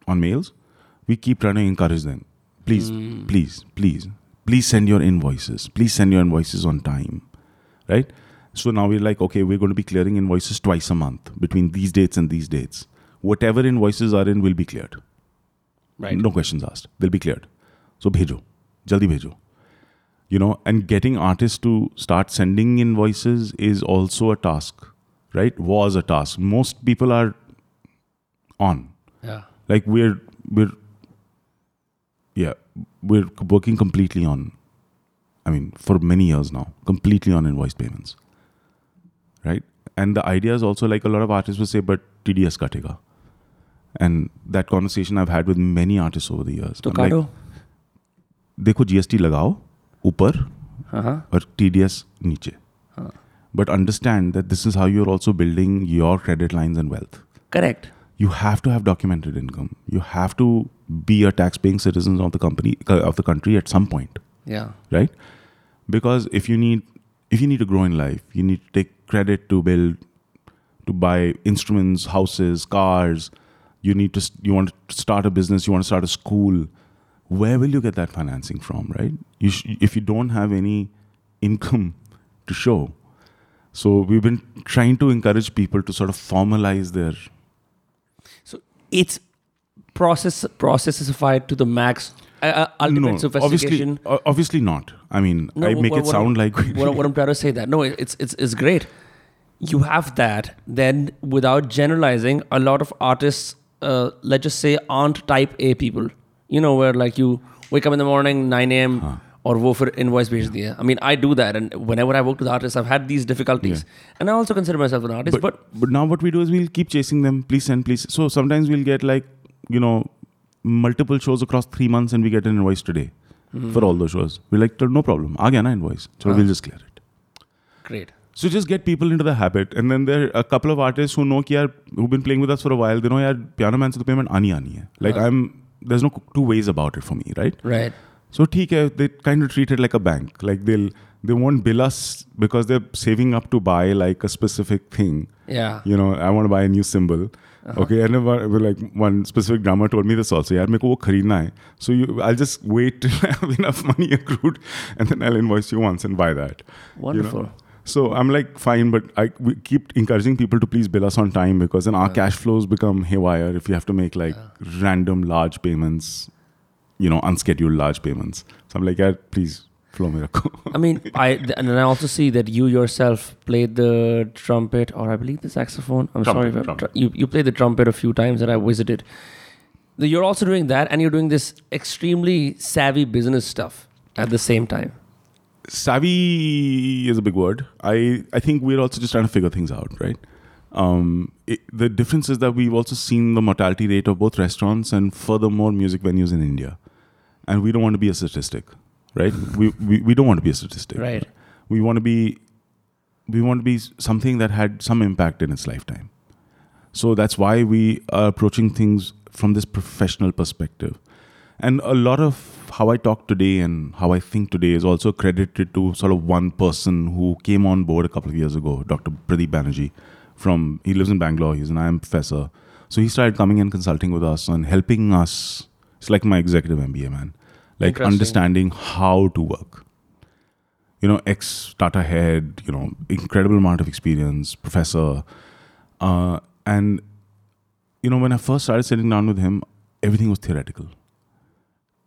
on mails, we keep trying to encourage them. Please, hmm. please, please, please send your invoices. Please send your invoices on time. Right? So now we're like, okay, we're going to be clearing invoices twice a month between these dates and these dates. Whatever invoices are in will be cleared.
Right.
No questions asked. They'll be cleared. So bhejo. Jaldi bhejo. You know, and getting artists to start sending invoices is also a task, right? Was a task. Most people are on.
Yeah.
Like we're we're yeah, we're working completely on I mean, for many years now, completely on invoice payments. Right? And the idea is also like a lot of artists will say, but TDS katega. And that conversation I've had with many artists over the years.
तो
I'm like,
काटो
देखो GST लगाओ ऊपर
हाँ हाँ
और TDS नीचे but but understand that this is how you're also building your credit lines and wealth.
Correct.
You have to have documented income. You have to be a tax-paying citizen of the company uh, of the country at some point.
Yeah.
Right. Because if you need if you need to grow in life, you need to take credit to build, to buy instruments, houses, cars. You need to you want to start a business. You want to start a school. Where will you get that financing from? Right. You sh- if you don't have any income to show, so we've been trying to encourage people to sort of formalize their
So it's process processified to the max. Uh, uh, ultimate
obviously,
sophistication.
o- obviously not. I mean,
No,
I make
what-
it sound like
what, what I'm trying to say that no, it's it's it's great. You have that. Then, without generalizing, a lot of artists, uh, let's just say, aren't type A people. You know, where like you wake up in the morning 9 a.m. or wo for invoice भेज दिया. I mean, I do that, and whenever I work with artists, I've had these difficulties, and I also consider myself an artist.
but,
But,
but now what we do is we'll keep chasing them. Please send, please. So sometimes we'll get like you know multiple shows across three months, and we get an invoice today for all those shows. We're like, no problem. आ गया ना invoice. So
हाँ.
we'll just clear it.
great.
So just get people into the habit, and then there are a couple of artists who know कि यार who've been playing with us for a while. They know यार piano man से तो payment आनी आनी है. Like
हाँ.
I'm there's no two ways about it for me, right?
Right.
So TK, they kind of treat it like a bank. Like they'll they won't bill us because they're saving up to buy like a specific thing.
Yeah.
You know, I want to buy a new cymbal. Uh-huh. Okay, and like one specific drummer told me this also. Yeah, Make को वो So you, I'll just wait till I have enough money accrued, and then I'll invoice you once and buy that. Wonderful. You know? So I'm like, fine, but I we keep encouraging people to please bill us on time because then our yeah. cash flows become haywire if you have to make like yeah. random large payments you know, unscheduled large payments. So I'm like, yeah, please flow me.
I mean, I and I also see that you yourself played the trumpet, or I believe the saxophone. I'm
Trumpet,
sorry, if I'm
trumpet.
tr- you you played the trumpet a few times that I visited. You're also doing that, and you're doing this extremely savvy business stuff at the same time.
Savvy is a big word. I, I think we're also just trying to figure things out, right? Um, it, the difference is that we've also seen the mortality rate of both restaurants and furthermore music venues in India. And we don't want to be a statistic, right? we, we we don't want to be a statistic.
Right.
We want to be we want to be something that had some impact in its lifetime. So that's why we are approaching things from this professional perspective. And a lot of how I talk today and how I think today is also credited to sort of one person who came on board a couple of years ago, Dr. Pradeep Banerjee. From he lives in Bangalore. He's an IIM professor. So he started coming and consulting with us and helping us. It's like my executive MBA man, like
Interesting.
understanding how to work. You know, ex Tata head. You know, incredible amount of experience, professor, uh, and you know when I first started sitting down with him, everything was theoretical.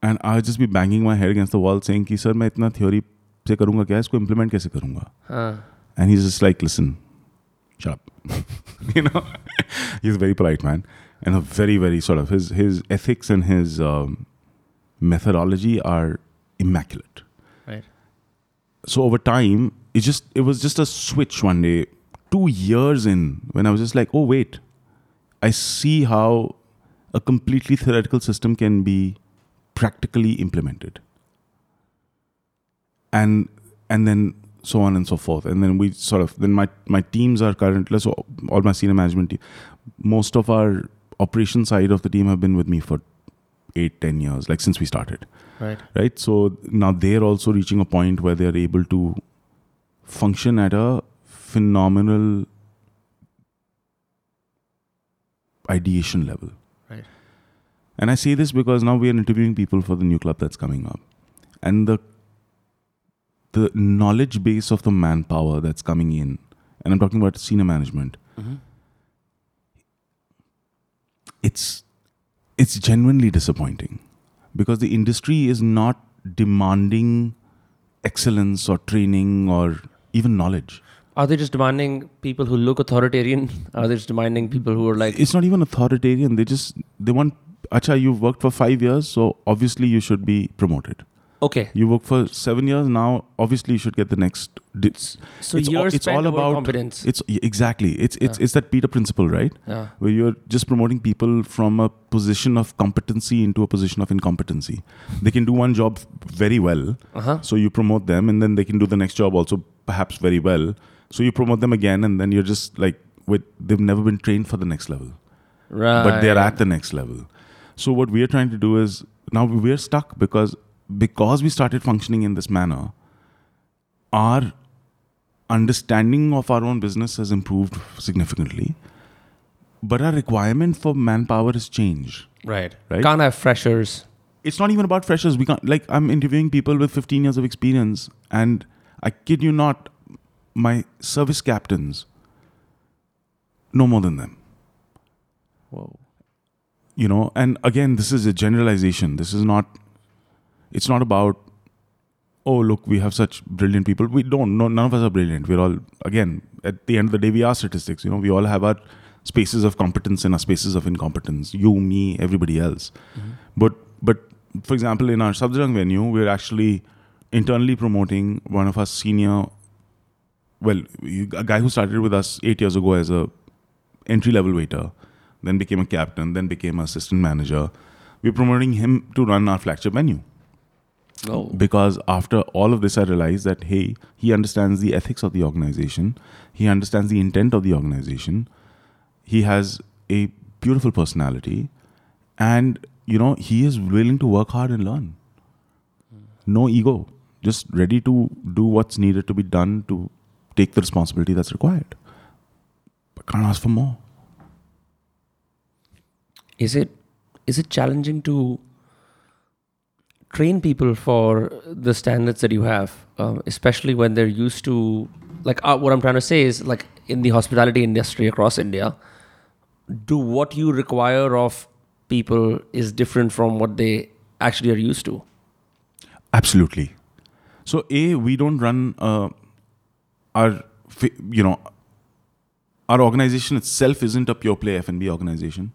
And I would just be banging my head against the wall saying कि sir मैं इतना theory से करूँगा क्या इसको implement कैसे करूँगा
Huh.
and he's just like listen shut up you know he's a very polite man and a very very sort of his his ethics and his um, methodology are immaculate.
Right.
so over time it just it was just a switch one day two years in when i was just like oh wait i see how a completely theoretical system can be practically implemented. And and then so on and so forth. And then we sort of then my my teams are currently so all my senior management team most of our operation side of the team have been with me for eight ten years like since we started
Right.
right so now they're also reaching a point where they're able to function at a phenomenal ideation level
Right.
and i say this because now we are interviewing people for the new club that's coming up and the the knowledge base of the manpower that's coming in and i'm talking about senior management
Mhm.
It's it's genuinely disappointing because the industry is not demanding excellence or training or even knowledge.
Are they just demanding people who look authoritarian? Are they just demanding people who are like,
it's not even authoritarian. They just they want acha you've worked for 5 years so obviously you should be promoted
okay,
you work for 7 years now obviously you should get the next di-
so
It's
you're
all- it's all about-
competence.
it's exactly it's it's
Yeah.
it's that peter principle right
yeah.
where you're just promoting people from a position of competency into a position of incompetency. They can do one job very well,
Uh huh.
so you promote them, and then they can do the next job also perhaps very well. So you promote them again, and then you're just like, wait, they've never been trained for the next level,
Right.
but they're at the next level. So what we're trying to do is now we're stuck because because we started functioning in this manner, our understanding of our own business has improved significantly but our requirement for manpower has changed.
right.
Right?
Can't have freshers.
It's not even about freshers. We can't like I'm interviewing people with 15 years of experience, and I kid you not, my service captains no more than them.
Whoa.
You know, and again, this is a generalization. This is not. It's not about. Oh look, we have such brilliant people. We don't. No, none of us are brilliant. We're all again at the end of the day, we are statistics. You know, we all have our spaces of competence and our spaces of incompetence. You, me, everybody else. Mm-hmm. But but for example, in our Safdarjung venue, we're actually internally promoting one of our senior, well, a guy who started with us eight years ago as a entry level waiter, then became a captain, then became assistant manager. We're promoting him to run our flagship venue
Oh.
because after all of this, I realized that hey, he understands the ethics of the organization, he understands the intent of the organization, he has a beautiful personality, and you know he is willing to work hard and learn. No ego, just ready to do what's needed to be done to take the responsibility that's required. But can't ask for more.
Is it is it challenging to train people for the standards that you have, um, especially when they're used to like uh, what I'm trying to say is like in the hospitality industry across India, do what you require of people is different from what they actually are used to.
Absolutely. So a we don't run uh, our you know our organization itself isn't a pure play F and B organization.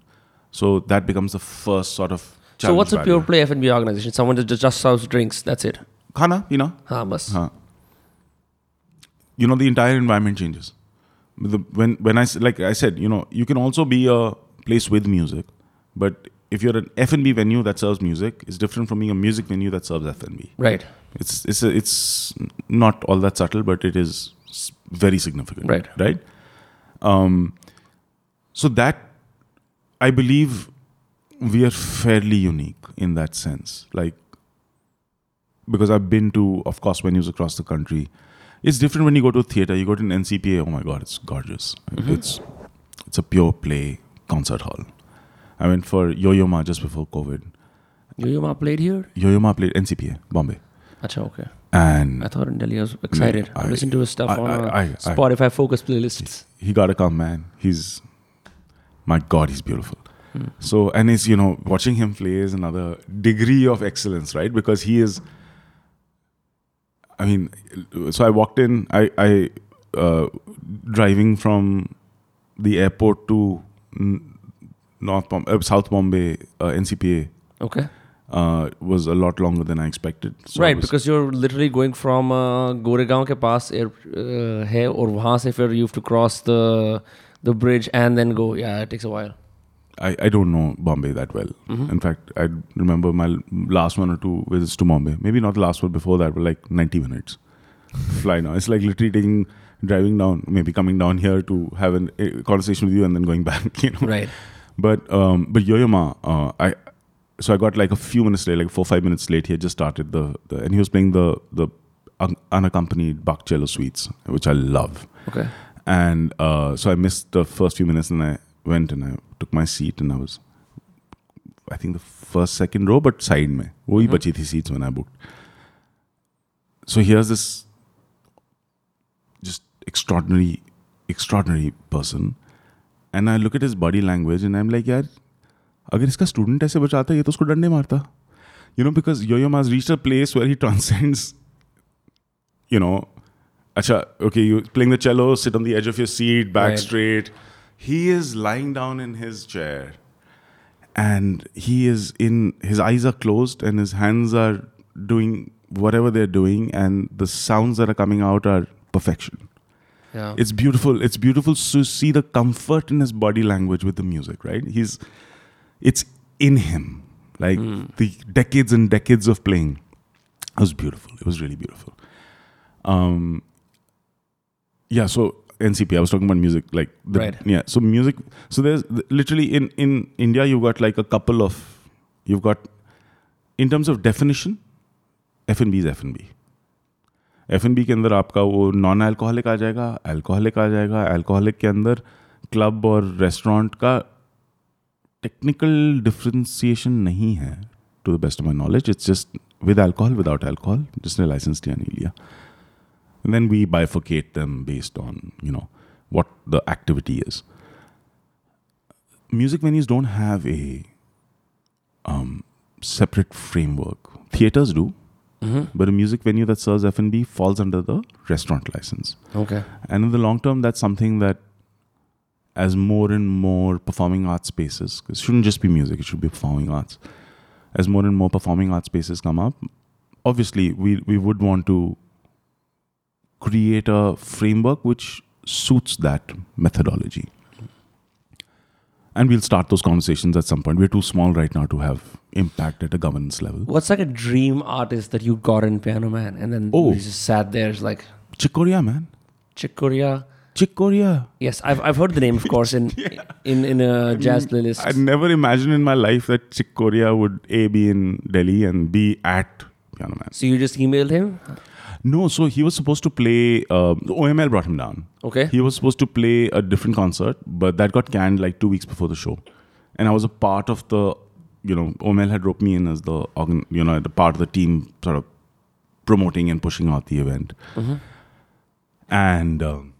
So that becomes the first sort of.
so what's a
challenge
pure
barrier.
play F&B organization? Someone that just, just serves drinks. That's it.
Khana, you know,
हाँ बस
Huh. you know the entire environment changes. The, when when I s- like I said, you know, you can also be a place with music, but if you're an F&B venue that serves music, it's different from being a music venue that serves F&B.
Right.
It's it's a, it's not all that subtle, but it is s- very significant.
Right.
Right. Um, so that I believe we are fairly unique in that sense. Like because I've been to, of course, venues across the country. It's different when you go to a theater. You go to an NCPA. Oh my God, it's gorgeous. It's it's a pure play concert hall. I went for Yo-Yo Ma just before COVID.
Yo-Yo Ma played here?
Yo-Yo Ma played NCPA, Bombay,
Acha, okay.
and
I thought in Delhi I was excited. I,
I-
listened to his stuff
I-
on uh,
I- I- I-
Spotify focus playlists.
he got to come, man. He's my God, he's beautiful. So, and it's, you know, watching him play is another degree of excellence, right? Because he is, I mean, so I walked in, I, I, uh, driving from the airport to North Bomb- uh, South Bombay uh, NCPA.
Okay.
Uh, was a lot longer than I expected. So
right,
I
because you're literally going from uh, Goregaon ke pass air uh, hai, or wahan se you have to cross the the bridge and then go. Yeah, it takes a while.
I, I don't know Bombay that well.
Mm-hmm.
In fact, I remember my last one or two visits to Bombay. Maybe not the last one before that, but like 90 minutes. Fly now. It's like literally taking, driving down, maybe coming down here to have an- a conversation with you and then going back, you know.
Right.
But um, but Yo-Yo Ma, uh, I so I got like a few minutes late, like four five minutes late. He had just started the, the and he was playing the the un- unaccompanied Bach cello suites, which I love.
Okay.
And uh, so I missed the first few minutes, and I went and I took my seat, and I was, I think the first second row, but side में वही बची थी seats when I booked. So here's this just extraordinary, extraordinary person, and I look at his body language, and I'm like, यार, अगर इसका student ऐसे बचाता ये तो उसको डंडे मारता. You know, because Yo-Yo Ma has reached a place where he transcends, you know, Acha, okay, you playing the cello, sit on the edge of your seat, back
Right.
He is lying down in his chair and he is in, his eyes are closed and his hands are doing whatever they're doing, and the sounds that are coming out are perfection.
Yeah.
It's beautiful. It's beautiful to see the comfort in his body language with the music, right? He's, it's in him. Like the decades and decades of playing. It was beautiful. It was really beautiful. Um, yeah. So NCP. I was talking about music. Like the,
Right.
Yeah. So music. So there's literally in in India you've got like a couple of you've got in terms of definition, F and B. F and B के अंदर आपका वो non alcoholic आ जाएगा alcoholic आ जाएगा alcoholic K अंदर club और restaurant का technical differentiation नहीं है to the best of my knowledge it's just with alcohol without alcohol जिसने लाइसेंस लिया नहीं लिया And then we bifurcate them based on, you know, what the activity is. Music venues don't have a um, separate framework. Theaters do,
mm-hmm.
but a music venue that serves F and B falls under the restaurant license.
Okay.
And in the long term, that's something that, as more and more performing arts spaces, it shouldn't just be music; it should be performing arts. As more and more performing arts spaces come up, obviously we we would want to create a framework which suits that methodology. And we'll start those conversations at some point. We're too small right now to have impact at a governance level.
What's like a dream artist that you got in Piano Man and then
Oh.
you just sat there it's like
Chick Corea, man.
Chick Corea. Yes, I've, I've heard the name, of course, in in in a jazz playlist.
I'd never imagined in my life that Chick Corea would A be in Delhi and B at Piano Man.
So you just emailed him?
No, so he was supposed to play. Uh, OML brought him down.
Okay.
He was supposed to play a different concert, but that got canned like two weeks before the show. And I was a part of the, you know, OML had roped me in as the, organ, you know, the part of the team sort of promoting and pushing out the event. And um,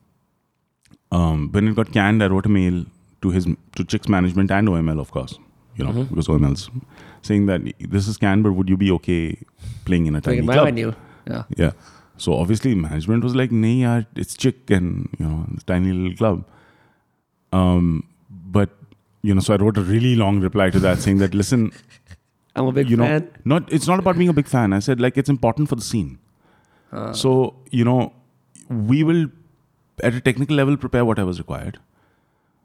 um, when it got canned, I wrote a mail to his to Chick's management and OML, of course, you know, because OML's saying that this is canned, but would you be okay playing in a tiny
in
club?
venue. Yeah.
Yeah. So obviously management was like, "Nee, yaar, it's chick and you know, tiny little club." Um, but you know, so I wrote a really long reply to that saying that, "Listen,
I'm a big
you know,
fan.
not it's not about being a big fan." I said like it's important for the scene. so you know, we will at a technical level prepare whatever's required.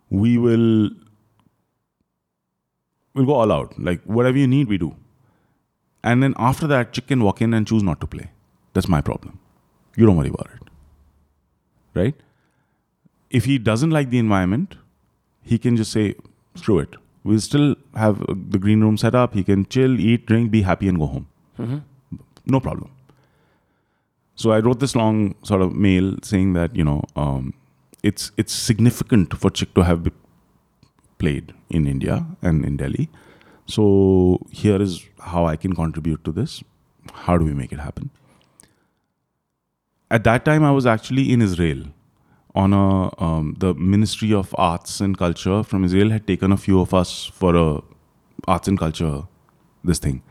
We will we'll go all out. Like whatever you need, we do. And then after that, Chick can walk in and choose not to play. That's my problem. You don't worry about it. Right? If he doesn't like the environment, he can just say, screw it. We'll still have uh, the green room set up. He can chill, eat, drink, be happy, and go home. No problem. So I wrote this long sort of mail saying that, you know, um, it's, it's significant for Chick to have played in India and in Delhi. So here is how I can contribute to this. How do we make it happen? At that time, I was actually in Israel on a um, the Ministry of Arts and Culture from Israel had taken a few of us for a arts and culture this thing.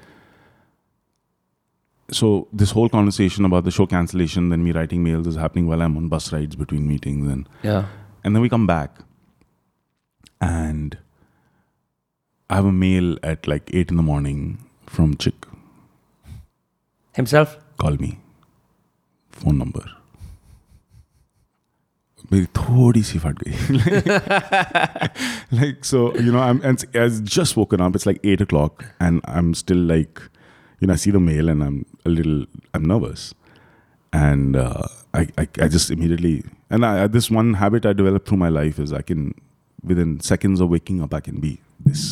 So this whole conversation about the show cancellation, then me writing mails is happening while I'm on bus rides between meetings and
Yeah.
and then we come back and I have a mail at like 8 in the morning from Chick.
Himself?
Call me. Phone number. मेरी थोड़ी सी फट गई like so you know I'm and I just woken up it's like 8 o'clock and I'm still like you know I see the mail and I'm a little I'm nervous and uh, I, I I just immediately and I, this one habit I developed through my life is I can within seconds of waking up I can be this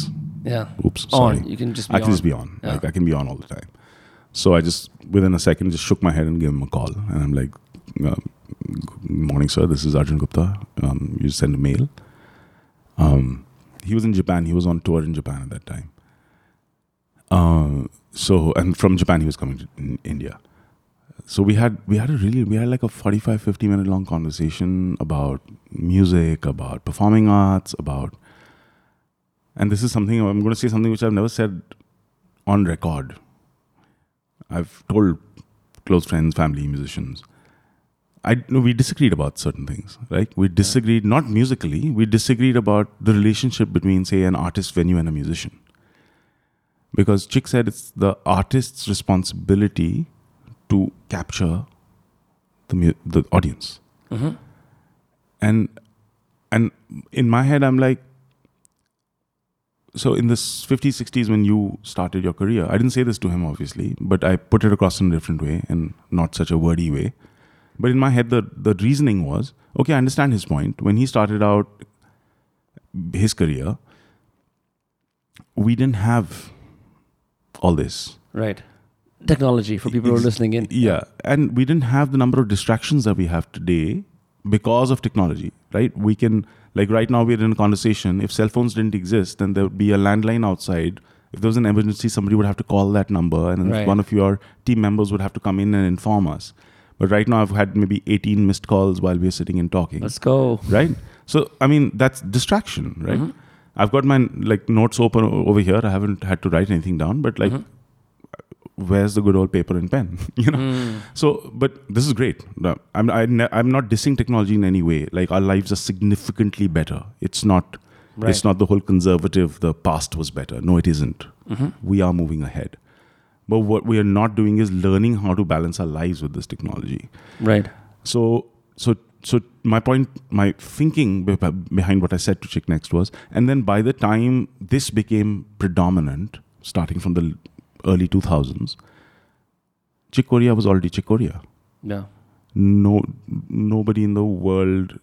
Yeah.
oops sorry
On. You can just be
I can
on.
just be on.
Yeah.
Like I can be on all the time. So I just within a second just shook my head and gave him a call, and I'm like, um, "Good morning, sir. This is Arjun Gupta. Um, you send a mail." Um, he was in Japan. He was on tour in Japan at that time. Uh, so and from Japan he was coming to in India. So we had we had a really we had like a 45 50 minute long conversation about music, about performing arts, about and this is something I'm going to say something which I've never said on record. I've told close friends, family, musicians. I no, we disagreed about certain things, right? We disagreed not musically. We disagreed about the relationship between, say, an artist venue and a musician. Because Chick said it's the artist's responsibility to capture the mu- the audience,
Mhm.
and and in my head, I'm like, so in the 50s 60s when you started your career i didn't say this to him obviously but i put it across in a different way and not such a wordy way but in my head the, the reasoning was okay i understand his point when he started out his career we didn't have all this
Right. Technology for people who are listening in.
yeah and we didn't have the number of distractions that we have today because of technology right we can like right now we're in a conversation if cell phones didn't exist then there would be a landline outside if there was an emergency somebody would have to call that number and then
Right.
one of your team members would have to come in and inform us but right now i've had maybe 18 missed calls while we're sitting and talking
Let's go.
right so i mean that's distraction right
Mhm.
i've got my like notes open over here i haven't had to write anything down but like
Mhm.
Where's the good old paper and pen you know
Mm.
so, but this is great. I'm I ne- I'm not dissing technology in any way. Like our lives are significantly better. It's not.
Right.
It's not the whole conservative. The past was better. No, it isn't.
Mhm.
We are moving ahead. But what we are not doing is learning how to balance our lives with this technology.
Right.
So, so, so my point, my thinking behind what I said to Chick Next was, and then by the time this became predominant, starting from the early 2000s, Chick Corea was already Chick Corea
Yeah.
no nobody in the world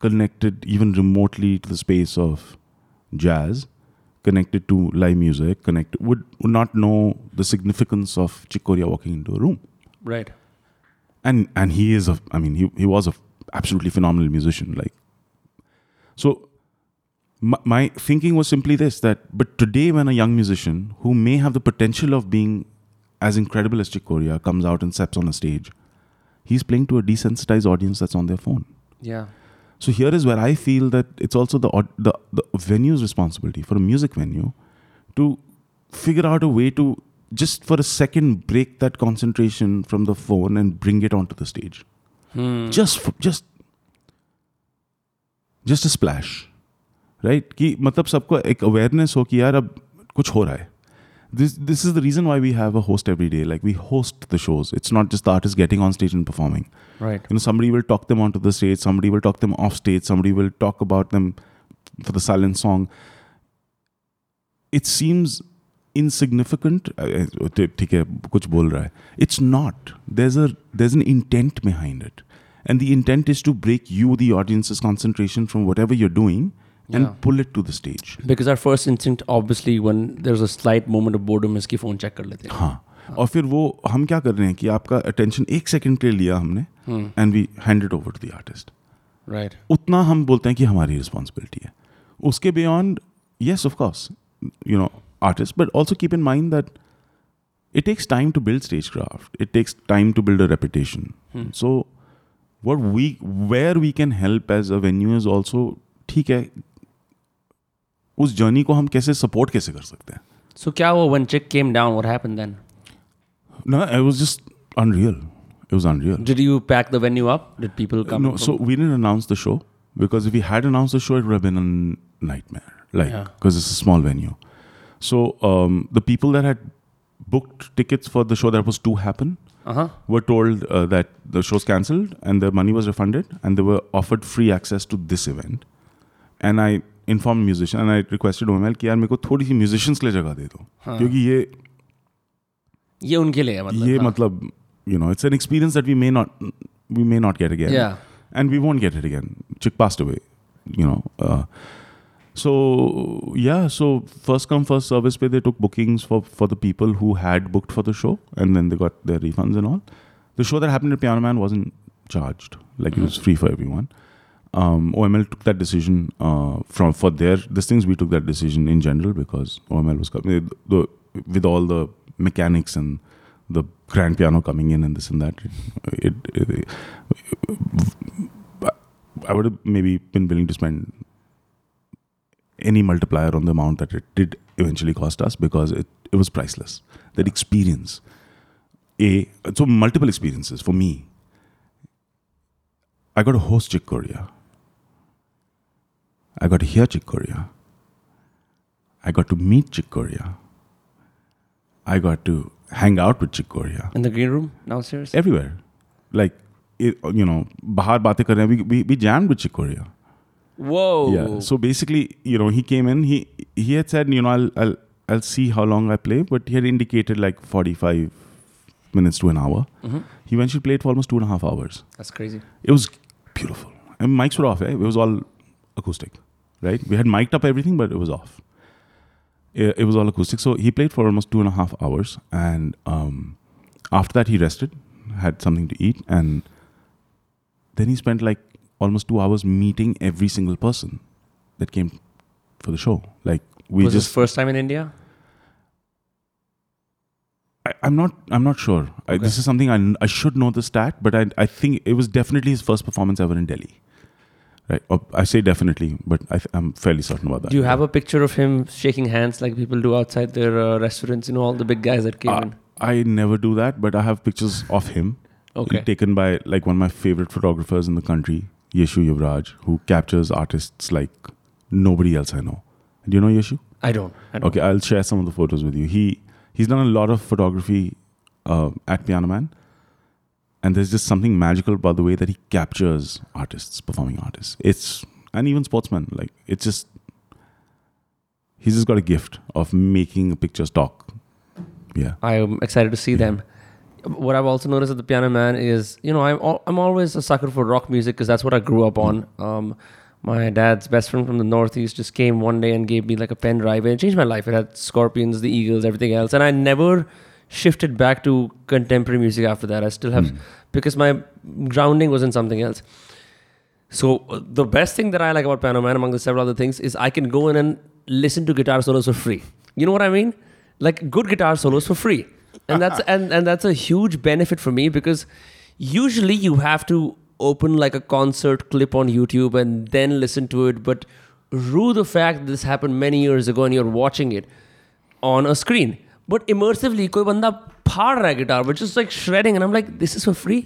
connected even remotely to the space of jazz connected to live music connected would, would not know the significance of Chick Corea walking into a room
Right.
and and he is a i mean he, he was a absolutely phenomenal musician like so my, my thinking was simply this that but today when a young musician who may have the potential of being as incredible as Chick Corea comes out and steps on a stage he's playing to a desensitized audience that's on their phone
Yeah.
so here is where I feel that it's also the the, the venue's responsibility for a music venue to figure out a way to just for a second break that concentration from the phone and bring it onto the stage.
Hmm.
Just for, just just a splash, right right? कि मतलब सबको एक awareness हो कि यार अब कुछ हो रहा है। This this is the reason why we have a host every day like we host the shows it's not just the artist getting on stage and performing
right
you know some will talk them on to the stage some will talk them off stage some will talk about them for the silent song it seems insignificant ठीक है कुछ बोल रहा है। It's not these there is an intent behind it and the intent is to break you the audience concentration from whatever you're doing and
Yeah.
pull it to the stage
Because our first instinct, obviously, when there's a slight moment of boredom, is कि phone check कर लेते हैं.
हाँ और फिर वो हम क्या कर रहे हैं कि आपका अटेंशन एक सेकंड के लिए लिया हमने and we hand it over to the artist
Right.
उतना हम बोलते हैं कि हमारी रिस्पॉन्सिबिलिटी है उसके beyond yes of course you know artist but also keep in mind that it takes time to build stagecraft it takes time to build a reputation hmm. so what we where we can help as a venue is also ठीक है उस journey को हम कैसे support कैसे कर सकते हैं
So क्या हुआ when chick came down? What happened then?
no it was just unreal it was unreal
Did you pack the venue up? Did people come?
no
from-
so we didn't announce the show because if we had announced the show it would have been a nightmare like
Yeah.
because it's a small venue so um, the people that had booked tickets for the show that was to happen
uh-huh.
were told uh, that the show's cancelled and their money was refunded and they were offered free access to this event. And I inform musician I requested OML कि यार मेरे को थोड़ी सी musicians के लिए जगह दे दो हाँ. क्योंकि ये
ये उनके लिए है मतलब
ये
हाँ.
मतलब you know it's an experience that we may not we may not get again and we won't get it again chick passed away you know so yeah so first come first service पे they took bookings for for the people who had booked for the show and then they got their refunds and all the show that happened at Piano Man wasn't charged like it was free for everyone um, oml took that decision uh, from for their these things we took that decision in general because oml was coming the, with all the mechanics and the grand piano coming in and this and that it, it, I would have maybe been willing to spend any multiplier on the amount that it did eventually cost us because it, it was priceless. That experience, a so multiple experiences for me. I got to host Chick Corea. I got to hear Chick Corea. I got to meet Chick Corea. I got to hang out with Chick Corea
In the green room downstairs.
everywhere. Like, it, you know, bahar baate kar rahe we, we, we jammed with Chick Corea.
Whoa.
Yeah. So basically, you know, he came in. He he had said, you know, I'll I'll I'll see how long I play, but he had indicated like forty five minutes to an hour.
Mhm.
He eventually played for almost two and a half hours.
That's crazy.
It was beautiful. And mics were off. Eh? It was all acoustic, right? We had mic'd up everything, but it was off. It, it was all acoustic. So he played for almost two and a half hours, and um, after that he rested, had something to eat, and then he spent like almost two hours meeting every single person that came for the show. Like we
was
just
first time in India?
I, I'm not. I'm not sure. I, this is something I, I should know the stat, but I I think it was definitely his first performance ever in Delhi. Right. I say definitely, but I, I'm fairly certain about that.
Do you have a picture of him shaking hands like people do outside their uh, restaurants? You know, all the big guys that came
Uh,
in.
I never do that, but I have pictures of him
Okay.
taken by like one of my favorite photographers in the country, Yeshu Yuvraj, who captures artists like nobody else I know. Do you know Yeshu?
I don't. I don't.
Okay, I'll share some of the photos with you. He he's done a lot of photography uh, at Piano Man, and there's just something magical about the way that he captures artists, performing artists. It's and even sportsmen. Like it's just he's just got a gift of making pictures talk. Yeah.
I'm excited to see them. What I've also noticed at the Piano Man is, you know, I'm al- I'm always a sucker for rock music because that's what I grew up on. Um, my dad's best friend from the Northeast just came one day and gave me like a pen drive and it changed my life. It had Scorpions, the Eagles, everything else, and I never shifted back to contemporary music after that. I still have because my grounding was in something else. So uh, the best thing that I like about Piano Man, among the several other things, is I can go in and listen to guitar solos for free. You know what I mean? Like good guitar solos for free, and that's and and that's a huge benefit for me because usually you have to open like a concert clip on YouTube and then listen to it. But rue the fact that this happened many years ago and you're watching it on a screen but immersively koi banda phad raha guitar which is like shredding and i'm like this is for free?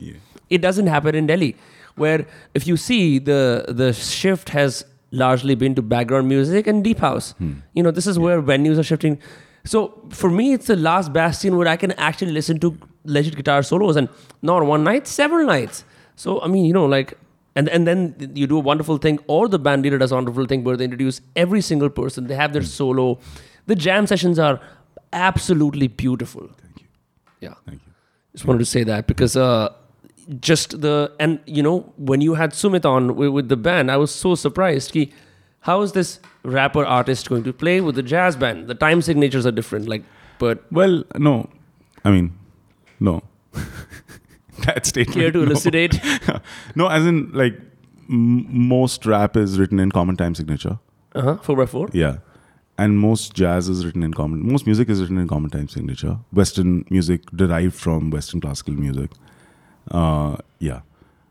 It doesn't happen in delhi where if you see the the shift has largely been to background music and deep house. Hmm. You know this is where venues are shifting. So for me it's the last bastion where i can actually listen to legit guitar solos and not one night seven nights. So i mean you know like and and then you do a wonderful thing or the band leader does a wonderful thing where they introduce every single person. They have their hmm. solo. The jam sessions are absolutely beautiful.
Thank you.
Yeah.
Thank you.
Just wanted to say that because uh, just the and you know when you had Sumit on with, with the band, I was so surprised. Ki, how is this rapper artist going to play with the jazz band? The time signatures are different. Like, but
Well, no. I mean, no. that statement.
care to
no.
elucidate?
no, as in like m- most rap is written in common time signature.
Uh huh. Four by four.
Yeah. And most jazz is written in common. Most music is written in common time signature. Western music derived from Western classical music. Uh, yeah.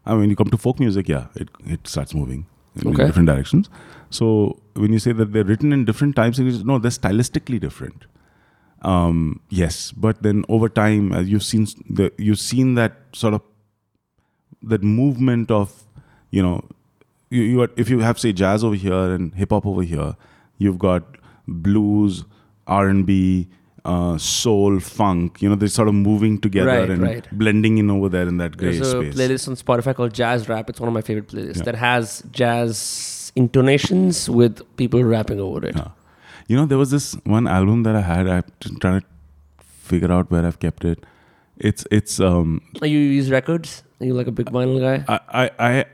I mean, when you come to folk music, yeah, it it starts moving in
Okay.
different directions. So when you say that they're written in different time signatures, no, they're stylistically different. Um, yes, but then over time, as you've seen, the you've seen that sort of that movement of, you know, you, you are, if you have say jazz over here and hip hop over here, you've got blues, R and B, uh, soul, funk. You know, they're sort of moving together
Right,
and
right.
blending in over there in that gray space.
There's a playlist on Spotify called Jazz Rap. It's one of my favorite playlists
Yeah.
that has jazz intonations with people rapping over it.
Yeah. You know, there was this one album that I had. I'm trying to figure out where I've kept it. It's it's um
Are you use records? Are you like a big vinyl guy?
I, I, I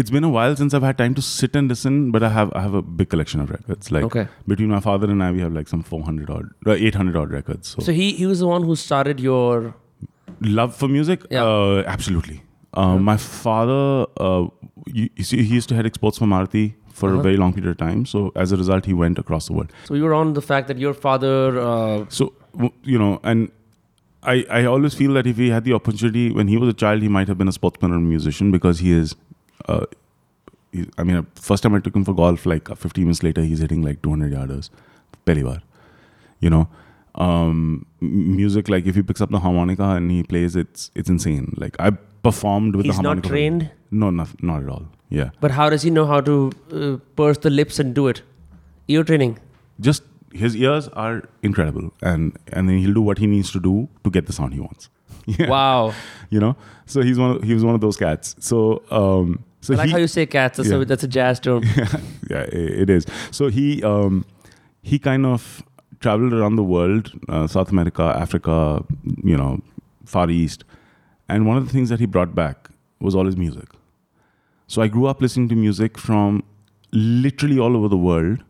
it's been a while since I've had time to sit and listen, but I have I have a big collection of records. Like
okay.
between my father and I, we have like some 400 odd, uh, 800 odd records. So,
So he he was the one who started your
love for music,
Yeah.
uh, absolutely. Uh,
Yeah.
My father, uh, you, you see, he used to head exports for Maruti for
Uh-huh.
a very long period of time. So as a result, he went across the world.
So you were on the fact that your father. Uh,
So you know, and I I always feel that if he had the opportunity when he was a child, he might have been a sportsman or a musician because he is. Uh, he, I mean, first time I took him for golf, like uh, 15 minutes later, he's hitting like 200 yarders. Pehli baar. You know, um, music like if he picks up the harmonica and he plays, it's it's insane. Like I performed with
he's
the
not
harmonica.
trained,
No, not not at all. Yeah,
but how does he know how to uh, purse the lips and do it? Ear training.
just his ears are incredible, and and then he'll do what he needs to do to get the sound he wants. Yeah.
Wow.
you know so he's one of, he was one of those cats so um so
I like
he,
how you say cats. That's,
Yeah.
a, that's a jazz term.
yeah i- it is so he um he kind of traveled around the world uh, south america africa you know far east and one of the things that he brought back was all his music so i grew up listening to music from literally all over the world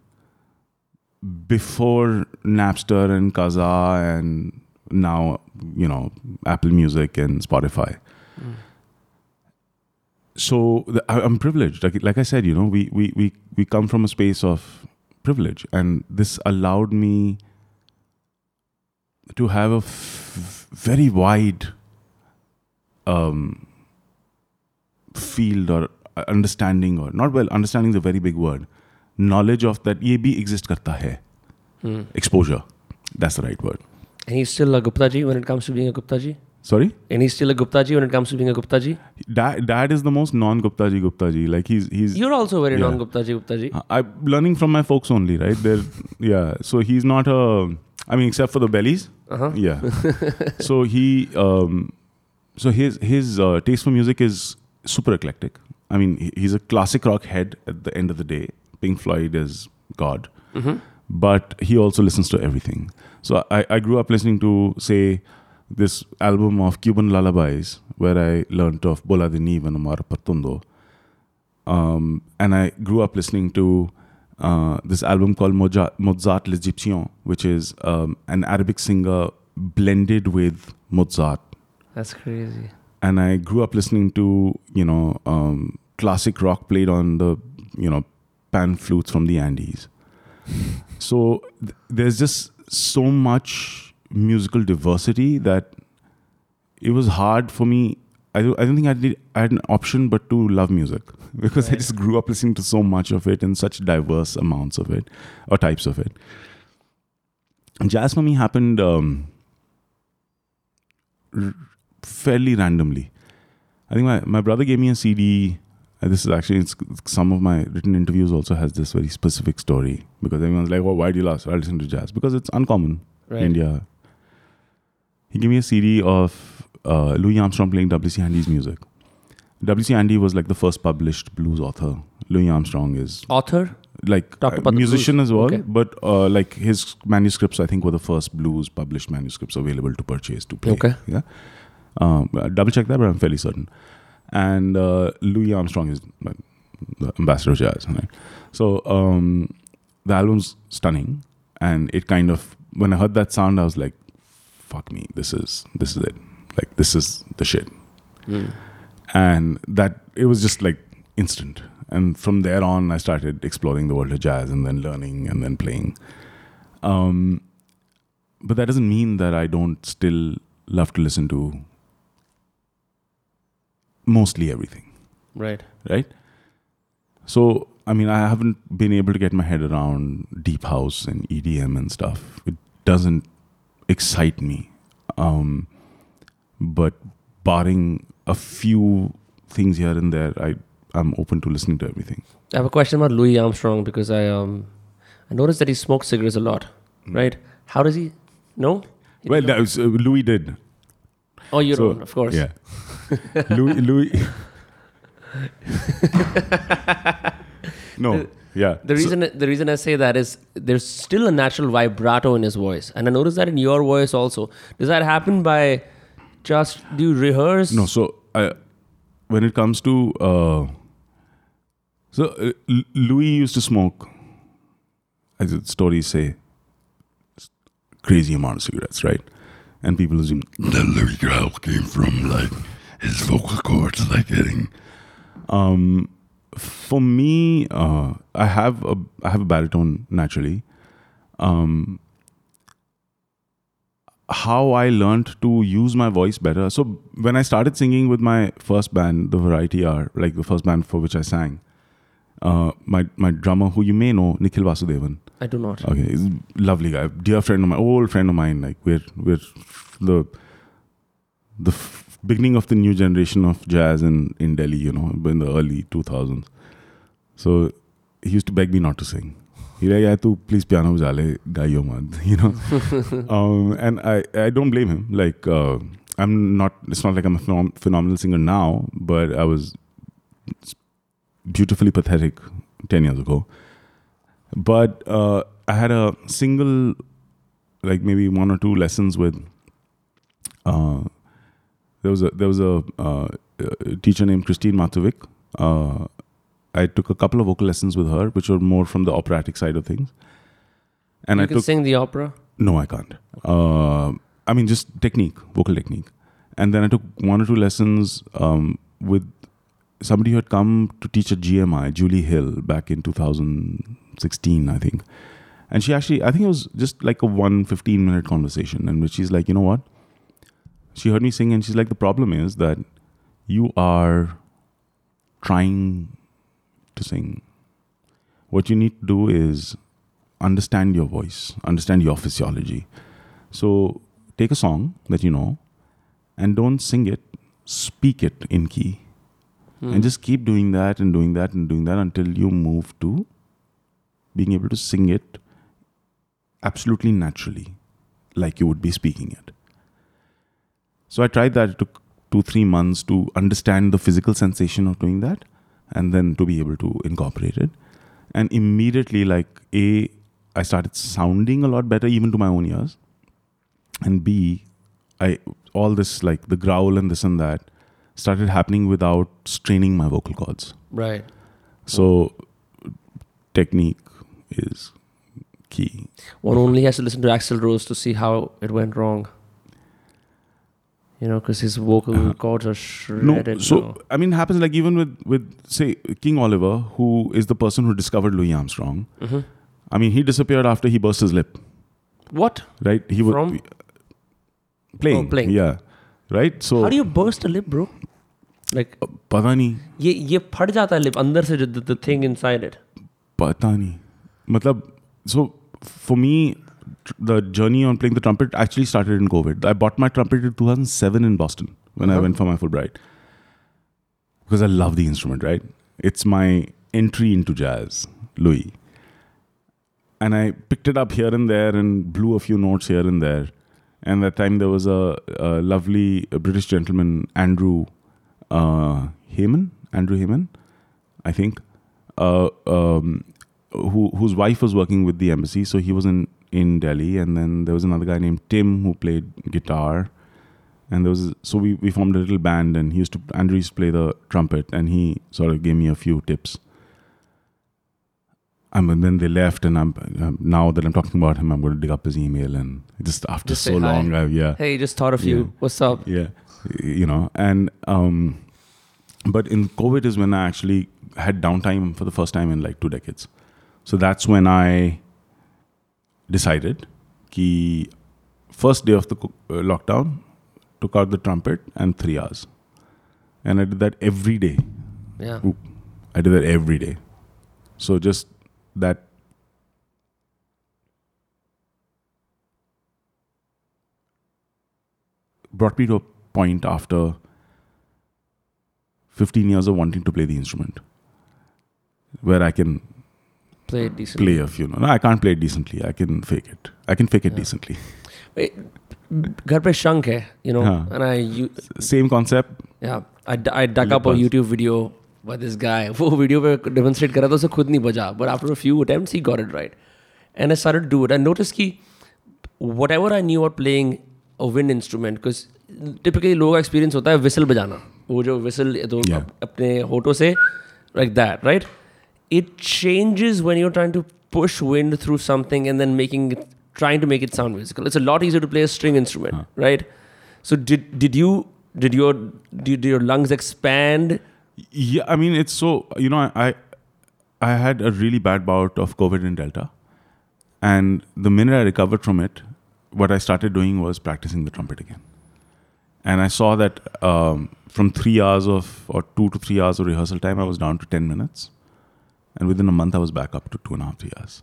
before napster and Kazaa and now you know apple music and spotify so the, I, am privileged. Like, like I said, you know, we, we, we, we come from a space of privilege, and this allowed me to have a f- very wide um, field or understanding, or not well, understanding is a very big word, knowledge of that. Ye exists, exist karta hai.
Hmm.
Exposure. That's the right word.
And he's still a Gupta ji when it comes to being a Gupta ji?
Sorry.
And he's still a Gupta ji when it comes to being a Gupta ji.
Dad, dad is the most non-Gupta ji Gupta ji. Like he's he's
You're also very
Yeah.
non Gupta ji Gupta ji.
Uh, I'm learning from my folks only, right? They're yeah. So he's not a. I mean, except for the bellies.
Uh-huh.
Yeah. so he, um, so his his uh, taste for music is super eclectic. I mean, he's a classic rock head at the end of the day. Pink Floyd is God,
Mhm.
but he also listens to everything. So I, I grew up listening to say this album of Cuban lullabies, where I learned of Bola de Nieve and Omara Portuondo. Um, and I grew up listening to uh, this album called Moja- Mozart l'Egyptien, which is um, an Arabic singer blended with Mozart.
That's crazy.
And I grew up listening to, you know, um, classic rock played on the, you know, pan flutes from the Andes. so th- there's just so much musical diversity that it was hard for me. I don't, I don't think I, did, I had an option but to love music because I just grew up listening to so much of it and such diverse amounts of it or types of it. Jazz for me happened um, r- fairly randomly. I think my, my brother gave me a CD. uh, this is actually it's, some of my written interviews also has this very specific story because everyone's like, "Well, why do you last? I listen to jazz because it's uncommon
Right.
India. He gave me a CD of uh, Louis Armstrong playing W.C. Handy's music. W.C. Handy was like the first published blues author. Louis Armstrong is
Author?
like
about
musician as well.
Okay.
But uh, like his manuscripts, I think were the first blues published manuscripts available to purchase to play.
Okay.
Yeah. Um, double check that, but I'm fairly certain. And uh, Louis Armstrong is uh, the ambassador of jazz. Right? So um, the album's stunning, and it kind of when I heard that sound, I was like, "Fuck me, this is this is it. Like this is the shit."
Mm.
and that it was just like instant and from there on i started exploring the world of jazz and then learning and then playing um, but that doesn't mean that i don't still love to listen to mostly everything
Right.
right so i mean i haven't been able to get my head around deep house and edm and stuff it doesn't excite me um, but barring a few things here and there i i'm open to listening to everything
I have a question about Louis Armstrong because I um I noticed that he smokes cigarettes a lot. Right? How does he? No. He
well that was, uh, louis did
oh, you
so,
don't, of course.
yeah louis louis no yeah
The
So-
reason the reason I say that is there's still a natural vibrato in his voice, and I noticed that in your voice also. Does that happen by just do you rehearse?
No, so I, when it comes to uh, so uh, Louis used to smoke, as the stories say, crazy amount of cigarettes, right? And people assume
that Louis growl came from like his vocal cords like getting
Um, for me, uh, I have a I have a baritone naturally. Um, how I learned to use my voice better. So when I started singing with my first band, the Variety R, like the first band for which I sang, uh, my my drummer, who you may know, Nikhil Vasudevan.
I do not.
Okay, lovely guy, dear friend of my old friend of mine. Like we're we're the the beginning of the new generation of jazz in in Delhi. You know, in the early two thousands. So he used to beg me not to sing. He's like, yeah, tu please piano bajaa le, gaiyo mat, you know. um, and I I don't blame him. Like uh, I'm not. It's not like I'm a phenom- phenomenal singer now, but I was beautifully pathetic ten years ago but uh, I had a single, like maybe one or two lessons with. Uh, there was a there was a, uh, a teacher named Christine Matovic. Uh, I took a couple of vocal lessons with her, which were more from the operatic side of things. And
you
I
can
took
sing the opera.
no, I can't. Uh, I mean, just technique, vocal technique. And then I took one or two lessons um, with somebody who had come to teach at GMI, Julie Hill, back in 2016, I think. And she actually, I think it was just like a one 15 minute conversation in which she's like, you know what? She heard me sing and she's like, the problem is that you are trying to sing. What you need to do is understand your voice, understand your physiology. So take a song that you know and don't sing it, speak it in key.
Hmm.
And just keep doing that and doing that and doing that until you move to being able to sing it absolutely naturally, like you would be speaking it. So I tried that. It took two, three months to understand the physical sensation of doing that and then to be able to incorporate it. And immediately, like, A, I started sounding a lot better even to my own ears. And B, I all this like the growl and this and that started happening without straining my vocal cords.
Right.
So technique is key.
One only has to listen to Axl Rose to see how it went wrong You know, because his vocal
Uh-huh.
cords are
No,
shredded.
so
now.
I mean, it happens like even with with say King Oliver, who is the person who discovered Louis Armstrong.
Mhm.
I mean, he disappeared after he burst his lip,
What?
right? He was
From?
playing,
Oh, playing.
yeah, right. So
How do you burst a lip, bro? Like,
पता नहीं
ये ये फट जाता है lip अंदर से the, the thing inside it.
पता नहीं मतलब so for me tr- the journey on playing the trumpet actually started in covid. I bought my trumpet in 2007 in boston when i
Uh-huh.
went for my fulbright. Because i love the instrument right? It's my entry into jazz louis. And i picked it up here and there and blew a few notes here and there. And that time there was a, a lovely british gentleman andrew uh, heyman andrew heyman i think uh, um, who whose wife was working with the embassy. So he was in in Delhi, and then there was another guy named Tim who played guitar. And there was so we, we formed a little band, and he used to Andrew used to play the trumpet, and he sort of gave me a few tips. Um, and then they left, and I'm um, now that I'm talking about him, I'm going to dig up his email, and just after
Just
so long, I, yeah,
Hey, just thought of you. What's up?
yeah, you know, and um, but in COVID is when I actually had downtime for the first time in like two decades. So that's when I decided, ki first day of the uh, lockdown, took out the trumpet and three hours, and I did that every day.
Yeah.
Oop. I did that every day. So just that brought me to a point after 15 years of wanting to play the instrument where I can
play it decently.
Play a few. No, I can't play it decently. I can fake it. I can fake it
yeah.
decently.
घर पे शंक है you know and I
same concept
या I dug up a YouTube video by this guy वो video पे demonstrate करा था उसे खुद नहीं बजा but after a few attempts he got it right and I started do it and notice की whatever I knew are playing a wind instrument because typically लोगों का एक्सपीरियंस होता है विसल बजाना वो जो विसल तो
yeah.
अपने होटो से like that right It changes when you're trying to push wind through something and then making it, trying to make it sound musical. It's a lot easier to play a string instrument, right? So did did you did your did your lungs expand?
Yeah, I mean it's so you know I I had a really bad bout of COVID in Delta, and the minute I recovered from it, what I started doing was practicing the trumpet again, and I saw that um, from three hours of or two to three hours of rehearsal time, I was down to ten minutes, and within a month I was back up to two and a half three hours.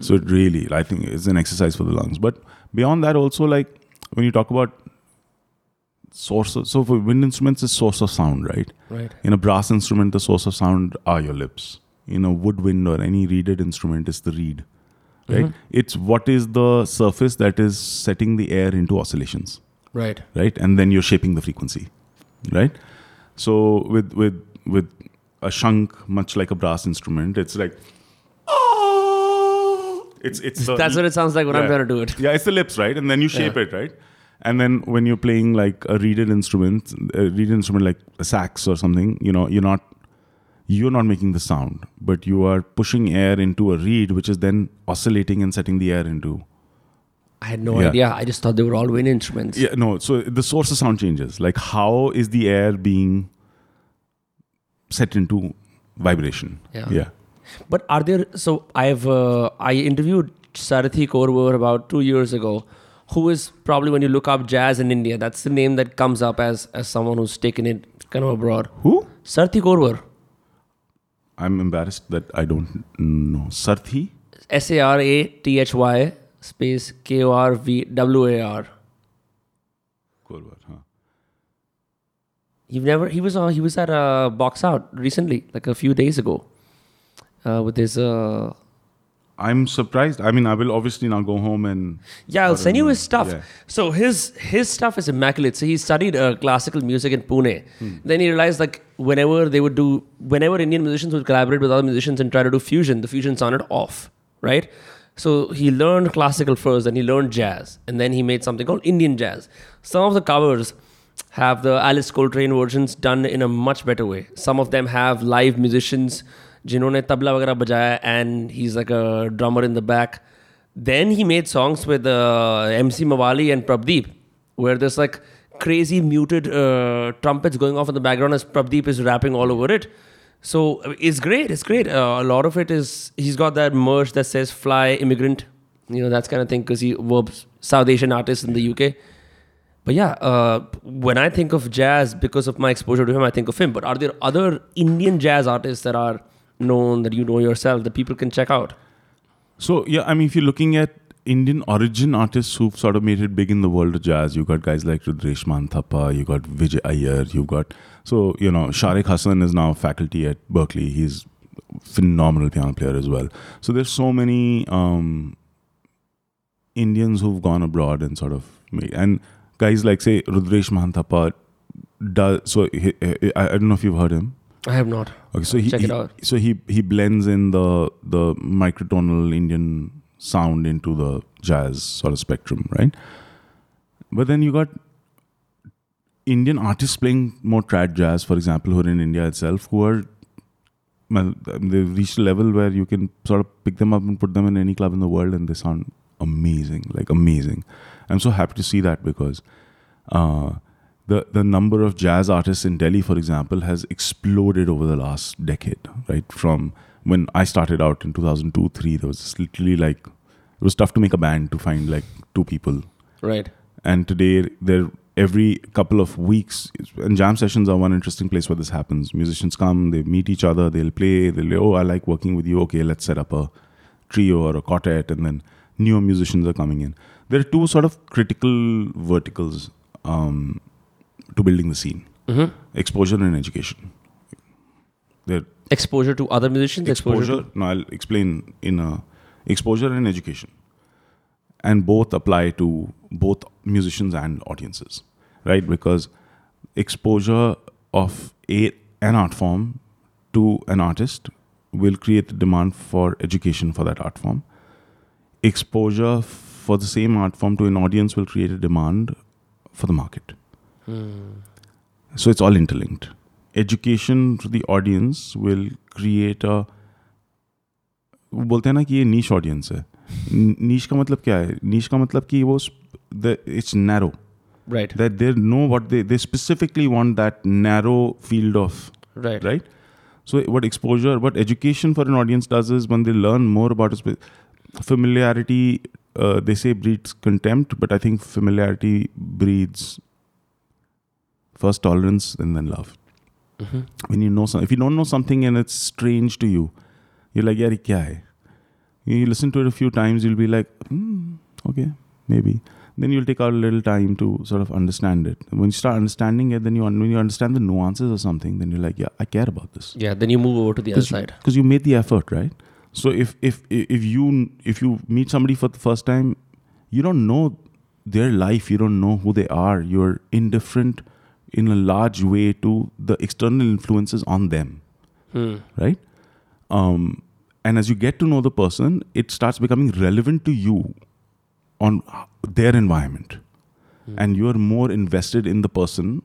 So it really, I think, it's an exercise for the lungs. But beyond that, also like when you talk about source, of, so for wind instruments, it's source of sound, right?
Right.
In a brass instrument, the source of sound are your lips. In a woodwind or any reeded instrument, is the reed. Right?
Mhm.
It's what is the surface that is setting the air into oscillations,
Right.
right? And then you're shaping the frequency, right? So with with with a shunk, much like a brass instrument, it's like oh! it's it's the,
That's what it sounds like when I'm
Yeah.
trying to do it.
yeah, it's the lips, right? And then you shape
Yeah.
it, right? And then when you're playing like a reeded instrument, a reeded instrument like a sax or something, you know, you're not you're not making the sound, but you are pushing air into a reed, which is then oscillating and setting the air into.
I had no
Yeah.
idea. I just thought they were all wind instruments.
Yeah, no. So the source of sound changes. Like how is the air being set into vibration?
Yeah.
Yeah.
But are there? So I've uh, I interviewed Sarathy Korwar about two years ago, who is probably when you look up jazz in India, that's the name that comes up as as someone who's taken it kind of abroad.
Who?
Sarathy Korwar,
I'm embarrassed that I don't know. Sarthi?
S A R A T H Y space K O R V W A R.
Korwar, huh?
You've never. He was on. He was at a box out recently, like a few days ago, uh, with his. Uh,
I'm surprised. I mean, I will obviously now go home and
Yeah, I'll send you his stuff.
yeah.
So his his stuff is immaculate. So he studied uh, classical music in Pune.
Hmm.
Then he realized like whenever they would do, whenever Indian musicians would collaborate with other musicians and try to do fusion, the fusion sounded off, right? So he learned classical first, then he learned jazz, and then he made something called Indian jazz. Some of the covers have the Alice Coltrane versions done in a much better way. Some of them have live musicians जिन्होंने तबला वगैरह बजाया and he's like a drummer in the back. Then he made songs with uh, MC Mawali and Prabdeep, where there's like crazy muted uh, trumpets going off in the background as Prabdeep is rapping all over it. So uh, it's great. It's great. Uh, a lot of it is he's got that merch that says "Fly Immigrant," you know that's kind of thing because he was South Asian artist in the UK. But yeah, uh, when I think of jazz, because of my exposure to him, I think of him. But are there other Indian jazz artists that are known that you know yourself that people can check out?
So yeah, I mean, if you're looking at Indian origin artists who've sort of made it big in the world of jazz, you got guys like Rudresh Mahanthappa, you got Vijay Iyer, you've got so you know Sharik Hassan is now faculty at Berklee. He's phenomenal piano player as well. So there's so many um, Indians who've gone abroad and sort of made and guys like say Rudresh Mahanthappa does so he, he- I, I don't know if you've heard him.
I have not.
Okay, so he,
Check it
he-
out.
so he he blends in the the microtonal Indian sound into the jazz sort of spectrum, right? But then you got Indian artists playing more trad jazz, for example, who are in India itself, who are well, they've reached a level where you can sort of pick them up and put them in any club in the world, and they sound amazing, like amazing. I'm so happy to see that because uh, the the number of jazz artists in Delhi, for example, has exploded over the last decade. Right from when I started out in 2002, three, there was just literally like it was tough to make a band to find like two people
Right.
and today there every couple of weeks and jam sessions are one interesting place where this happens musicians come they meet each other they'll play they'll oh i like working with you okay let's set up a trio or a quartet and then newer musicians are coming in there are two sort of critical verticals um, to building the scene
hmm
exposure and education there
Exposure to other musicians. Exposure.
exposure no i'll explain in a exposure and education and both apply to both musicians and audiences right because exposure of a an art form to an artist will create the demand for education for that art form exposure for the same art form to an audience will create a demand for the market
Hmm.
so it's all interlinked education to the audience will create a वो बोलते हैं ना कि ये नीश audience है नीश का मतलब क्या है नीश का मतलब कि वो it's narrow
Right.
that they know what they they specifically want that narrow field of
Right.
right so what exposure what education for an audience does is when they learn more about a spe- familiarity uh, they say breeds contempt but i think familiarity breeds first tolerance and then love
Mhm.
when you know some, if you don't know something and it's strange to you you're like yeah kya hai you listen to it a few times you'll be like hmm, okay maybe then you'll take out a little time to sort of understand it when you start understanding it then you un- when you understand the nuances or something then you're like yeah i care about this
Yeah. Then you move over to the other side.
because you made the effort right so if if if you if you meet somebody for the first time you don't know their life. You don't know who they are. You're indifferent in a large way to the external influences on them.
Hmm.
right? Um, and as you get to know the person it starts becoming relevant to you on their environment. And you're more invested in the person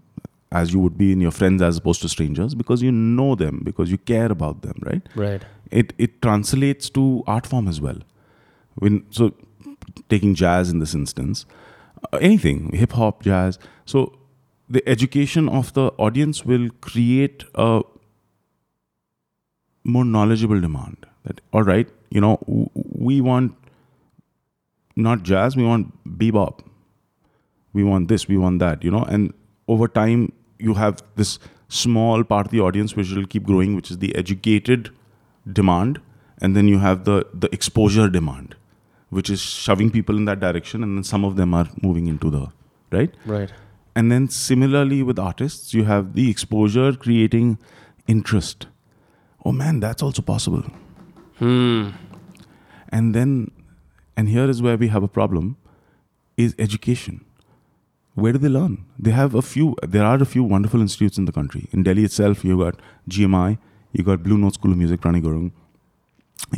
as you would be in your friends as opposed to strangers because you know them because you care about them right?
Right.
it it translates to art form as well. When so taking jazz in this instance uh, anything hip hop jazz. So the education of the audience will create a more knowledgeable demand that all right you know w- we want not jazz we want bebop. We want this we want that you know and over time you have this small part of the audience which will keep growing which is the educated demand and then you have the the exposure demand which is shoving people in that direction and then some of them are moving into the right
Right.
and then similarly with artists you have the exposure creating interest oh man that's also possible
Hmm.
and then and here is where we have a problem is education where do they learn? They have a few there are a few wonderful institutes in the country. In delhi itself you got gmi you got blue note school of music Rani Gurung.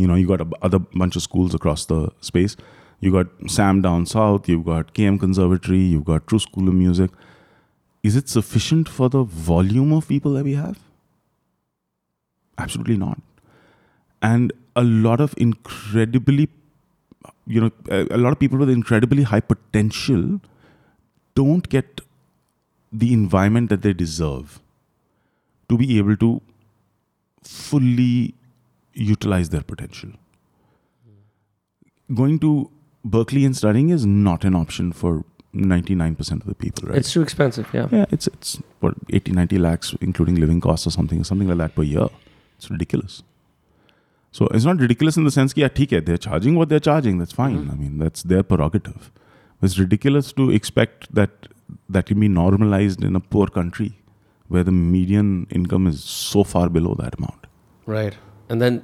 you know you got a b- other bunch of schools across the space. You got sam down south you've got km conservatory you've got true school of music. Is it sufficient for the volume of people that we have? Absolutely not. And a lot of incredibly you know a lot of people with incredibly high potential don't get the environment that they deserve to be able to fully utilize their potential going to berklee and studying is not an option for 99% of the people right
It's too expensive. Yeah.
yeah, it's it's what 80, 90 lakhs, including living costs or something, something like that per year. It's ridiculous. So it's not ridiculous in the sense that yeah, they're charging what they're charging. That's fine.
Mhm.
I mean, that's their prerogative. It's ridiculous to expect that that can be normalized in a poor country where the median income is so far below that amount.
Right. And then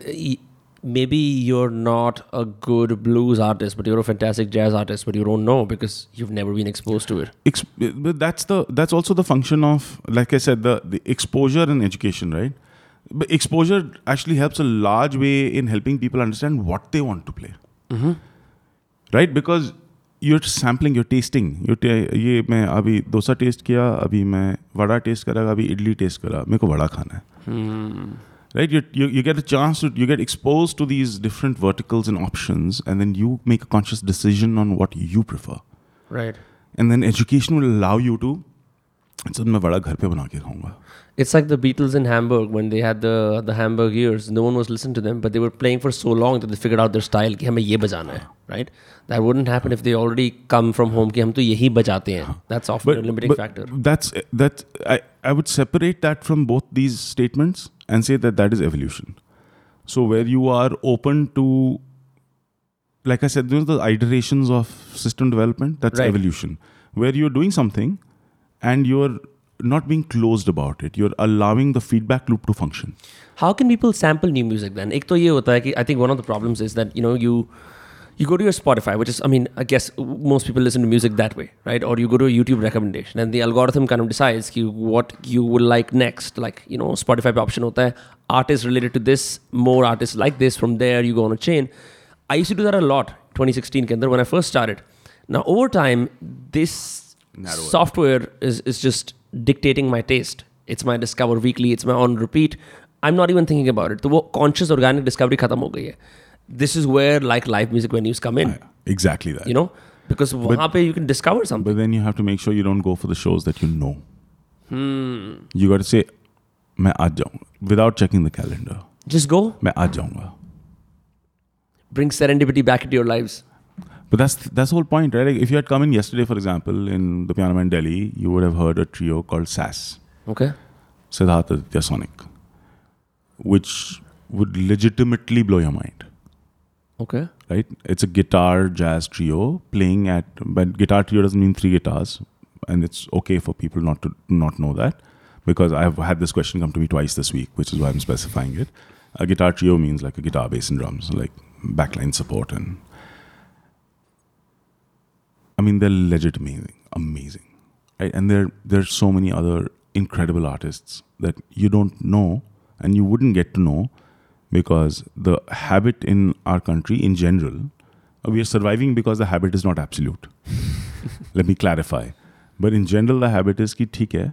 maybe you're not a good blues artist, but you're a fantastic jazz artist, but you don't know because you've never been exposed to it.
Ex- but that's the that's also the function of like I said the the exposure and education, right? But exposure actually helps a large way in helping people understand what they want to play. Mm-hmm. Right? Because you're sampling you testing you ये मैं अभी dosa test किया अभी मैं vada test करा अभी idli test करा। मेरे को वड़ा खाना है। Right you you get a chance to you get expose to these different verticals and option and then you make a conscious decision on what you prefer
right
and then education will allow you to जब मैं बड़ा घर पे बना के खाऊँगा
it's like the Beatles in Hamburg when they had the Hamburg years no one was listen to them but they were playing for so long that they figured out their style कि हमें ये बजाना है right that wouldn't happen if they already come from home कि हम तो यही बजाते हैं। That's of limiting factor
that's that I I would separate that from both these statements and say that that is evolution so where you are open to like I said the iterations of system development that's evolution where you are doing something and you're not being closed about it you're allowing the feedback loop to function
how can people sample new music then ek to ye hota hai ki i think one of the problems is that you know you you go to your Spotify, which is, I mean, I guess most people listen to music that way, right? Or you go to a YouTube recommendation, and the algorithm kind of decides ki what you would like next. Like, you know, Spotify option hota hai, artists related to this, more artists like this. From there, you go on a chain. I used to do that a lot, 2016 kendra when I first started. Now, over time, this software is is just dictating my taste. It's my discover weekly. It's my on repeat. I'm not even thinking about it. तो वो conscious organic discovery खत्म हो गई है. This is where like live music venues come in.
exactly that
You know, because वहाँ पे you can discover something.
but then you have to make sure you don't go for the shows that you know
Hmm.
you got to say मैं आज जाऊंगा without checking the calendar
Just go.
मैं आज जाऊंगा
Bring serendipity back into your lives.
But that's that's the whole point, right? Like if you had come in yesterday, for example, in the Piano Man Delhi, you would have heard a trio called SAS,
Okay.
Siddhartha Aditya Sonic, which would legitimately blow your mind,
Okay.
right? It's a guitar jazz trio playing at, but guitar trio doesn't mean three guitars, and it's okay for people not to not know that because I've had this question come to me twice this week, which is why I'm specifying it. A guitar trio means like a guitar, bass, and drums, like backline support and I mean, they're legit amazing, amazing, right? And there, there's so many other incredible artists that you don't know and you wouldn't get to know because the habit in our country in general, uh, we are surviving because the habit is not absolute. Let me clarify. But in general, the habit is कि ठीक है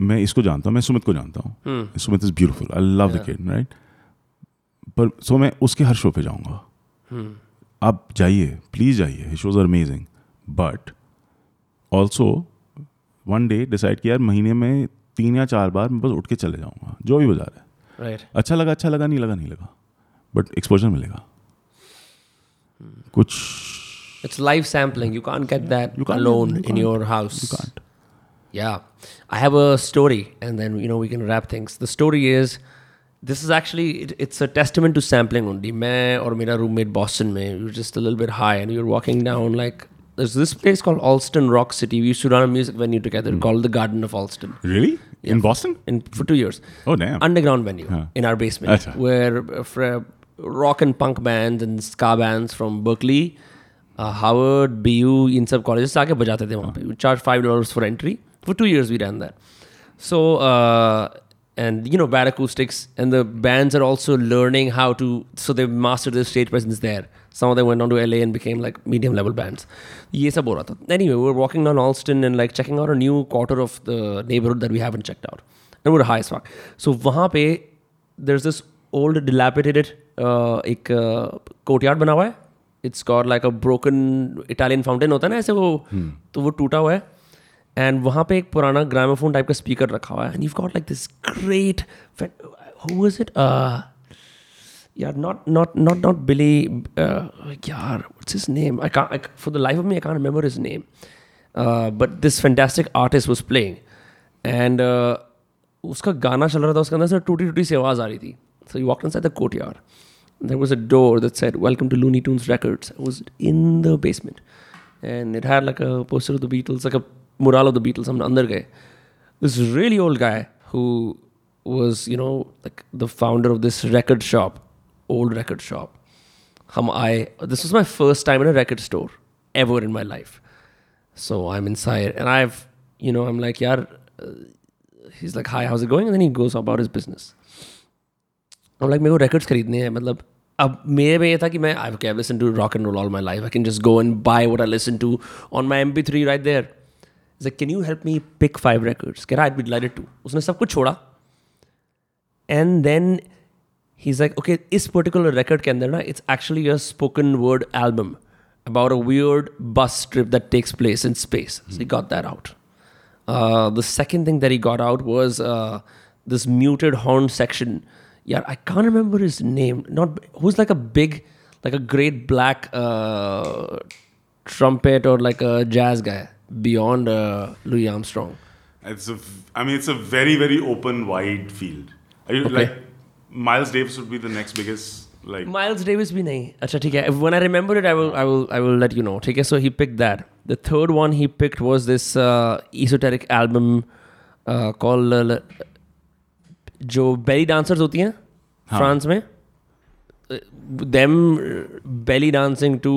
मैं इसको जानता हूँ मैं सुमित को जानता हूँ Sumit is beautiful I love the
Yeah.
Kid right पर सो मैं उसके हर शो पे जाऊँगा आप जाइए प्लीज़ जाइए hit was amazing but also one day decide किया यार महीने में तीन या चार बार मैं बस उठ के चले जाऊँगा जो भी बाज़ार है।
Right.
अच्छा लगा अच्छा लगा नहीं लगा नहीं लगा। बट एक्सपोजर मिलेगा। कुछ
it's life sampling you can't get that
you lone
in your house I have a story and then you know we can rap things the story is this is actually it, it's a testament to sampling only. मैं और मेरा roommate Boston में we were just a little bit high and we were walking down like there's this place called Allston Rock City. We used to run a music venue together
mm.
called the Garden of Allston.
Really? Yeah. In Boston?
In for two years.
Oh damn!
Underground venue
huh.
in our basement
right.
where uh, for uh, rock and punk bands and ska bands from Berklee, uh, Howard, BU, in सब colleges आके and थे We charged five dollars for entry. For two years we ran that. So uh, and you know bad acoustics and the bands are also learning how to so they've mastered their stage presence there. Some of them went on to la and became like medium level bands. anyway we were walking down allston and like checking out a new quarter of the neighborhood that we haven't checked out. And we're high as fuck so wahan pe there's this old dilapidated uh, ek uh, courtyard bana hua hai it's got like a broken italian fountain hota hai na aise wo hmm. to wo toota hua hai and वहाँ पे एक पुराना gramophone type का speaker रखा हुआ है। And you got like this great who is it यार not not not not Billy यार what's his name I can't for the life of me I can't remember his name but this fantastic artist was playing and उसका गाना चल रहा था, उसके अंदर से टूटी टूटी सी आवाज़ आ रही थी। So you walk inside the court यार there was a door that said, welcome to looney tunes records. It was in the basement. And it had, like, a poster of the beatles, like a mural of the beatles i'm under guy this really old guy who was you know like the founder of this record shop old record shop hum i this was my first time in a record store ever in my life so i'm inside and i've you know i'm like yeah he's like, hi, how's it going? And then he goes about his business. I'm like, मेरे को records खरीदने हैं मतलब अब मेरे में ये था कि मैं I okay, I've listened to rock and roll all my life. I can just go and buy what I listen to on my MP3 right there. He's like, can you help me pick five records? Keh raha, I'd be delighted to. उसने सब कुछ छोड़ा. And then he's like, okay, इस particular record के अंदर ना, it's actually a spoken word album about a weird bus trip that takes place in space. So he got that out. Uh, the second thing that he got out was uh, this muted horn section. Yeah, I can't remember his name. Not who's like a big, like a great black uh, trumpet or like a jazz guy beyond uh, Louis Armstrong.
It's a, v- I mean, it's a very, very open, wide field. Are you
Okay.
like Miles Davis would be the next biggest like
Miles Davis भी नहीं अच्छा ठीक है when I remember it I will I will I will let you know ठीक है so he picked that the third one he picked was this uh, esoteric album uh, called uh, जो belly dancers होती हैं France में them belly dancing to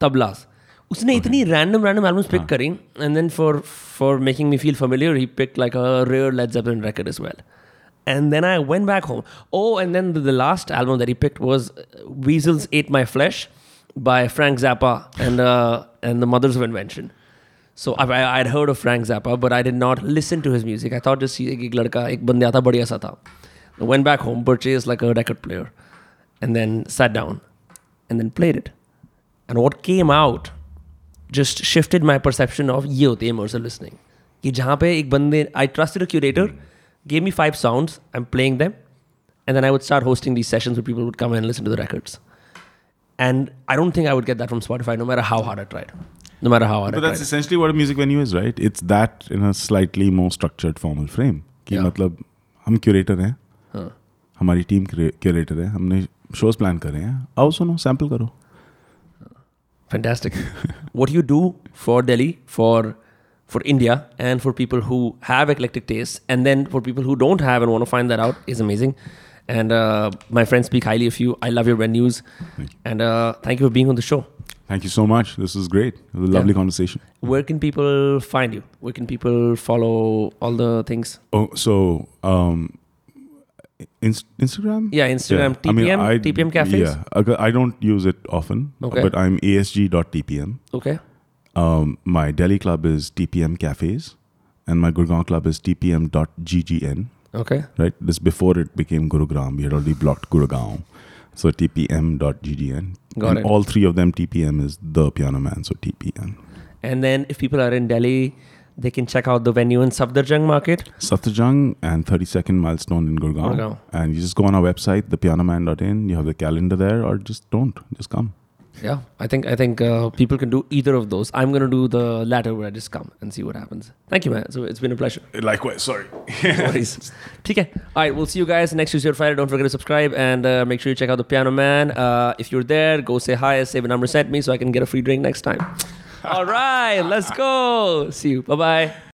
tablas उसने इतनी random random albums pick करी and then for for making me feel familiar he pick like a rare let's up in record as well and then I went back home oh and then the last album that he pick was Weasels eight My Flesh by Frank Frank and and the Mothers of Invention so I I heard of Frank Zappa but I did not listen to his music I thought just एक लड़का एक बंदे आता बढ़िया सा था. Went back home purchase like a record player and then sat down and then played it and what came out just shifted my perception of ये होती है immersive listening. कि जहाँ पे एक बंदे I trusted a curator, gave me five sounds, I'm playing them, and then I would start hosting these sessions where people would come and listen to the records. And I don't think I would get that from Spotify no matter how hard I tried. No matter how hard
But
I
that's
tried.
essentially what a music venue is, right? It's that in a slightly more structured formal frame. कि
Yeah.
मतलब हम curator हैं
हाँ.
हमारी team curator है हमने shows plan कर रहे हैं आओ सुनो सैंपल करो
Fantastic. what you do for Delhi, for for India, and for people who have eclectic tastes, and then for people who don't have and want to find that out is amazing. And uh, my friends speak highly of you. I love your venues,
Thank you.
and uh, thank you for being on the show.
Thank you so much. This is great. It was a lovely
Yeah.
conversation.
Where can people find you? Where can people follow all the things?
Oh, so um, Inst- Instagram?
Yeah, Instagram, TPM, TPM cafes.
Yeah, I- I don't use it often,
Okay.
but I'm asg.tpm.
Okay.
Um, my Delhi club is TPM Cafes, and my Gurgaon club is tpm.ggn.
Okay.
Right, this before it became Gurugram. We had already blocked Gurgaon, so tpm.ggn.
Got
and
it.
all three of them, TPM is the Piano Man, so TPM.
And then if people are in Delhi, they can check out the venue in Safdarjung Market.
Safdarjung and 32nd Milestone in Gurgaon. And you just go on our website, thepianoman.in. You have the calendar there, or just don't. Just come.
Yeah, I think I think uh, people can do either of those. I'm gonna do the latter where I just come and see what happens. Thank you, man. So it's been a pleasure.
Likewise. Sorry.
no worries. Okay. All right. We'll see you guys next Tuesday or Friday. Don't forget to subscribe and uh, make sure you check out the Piano Man. Uh, if you're there, go say hi. Save a number. Send me so I can get a free drink next time. All right, let's go. See you. Bye bye.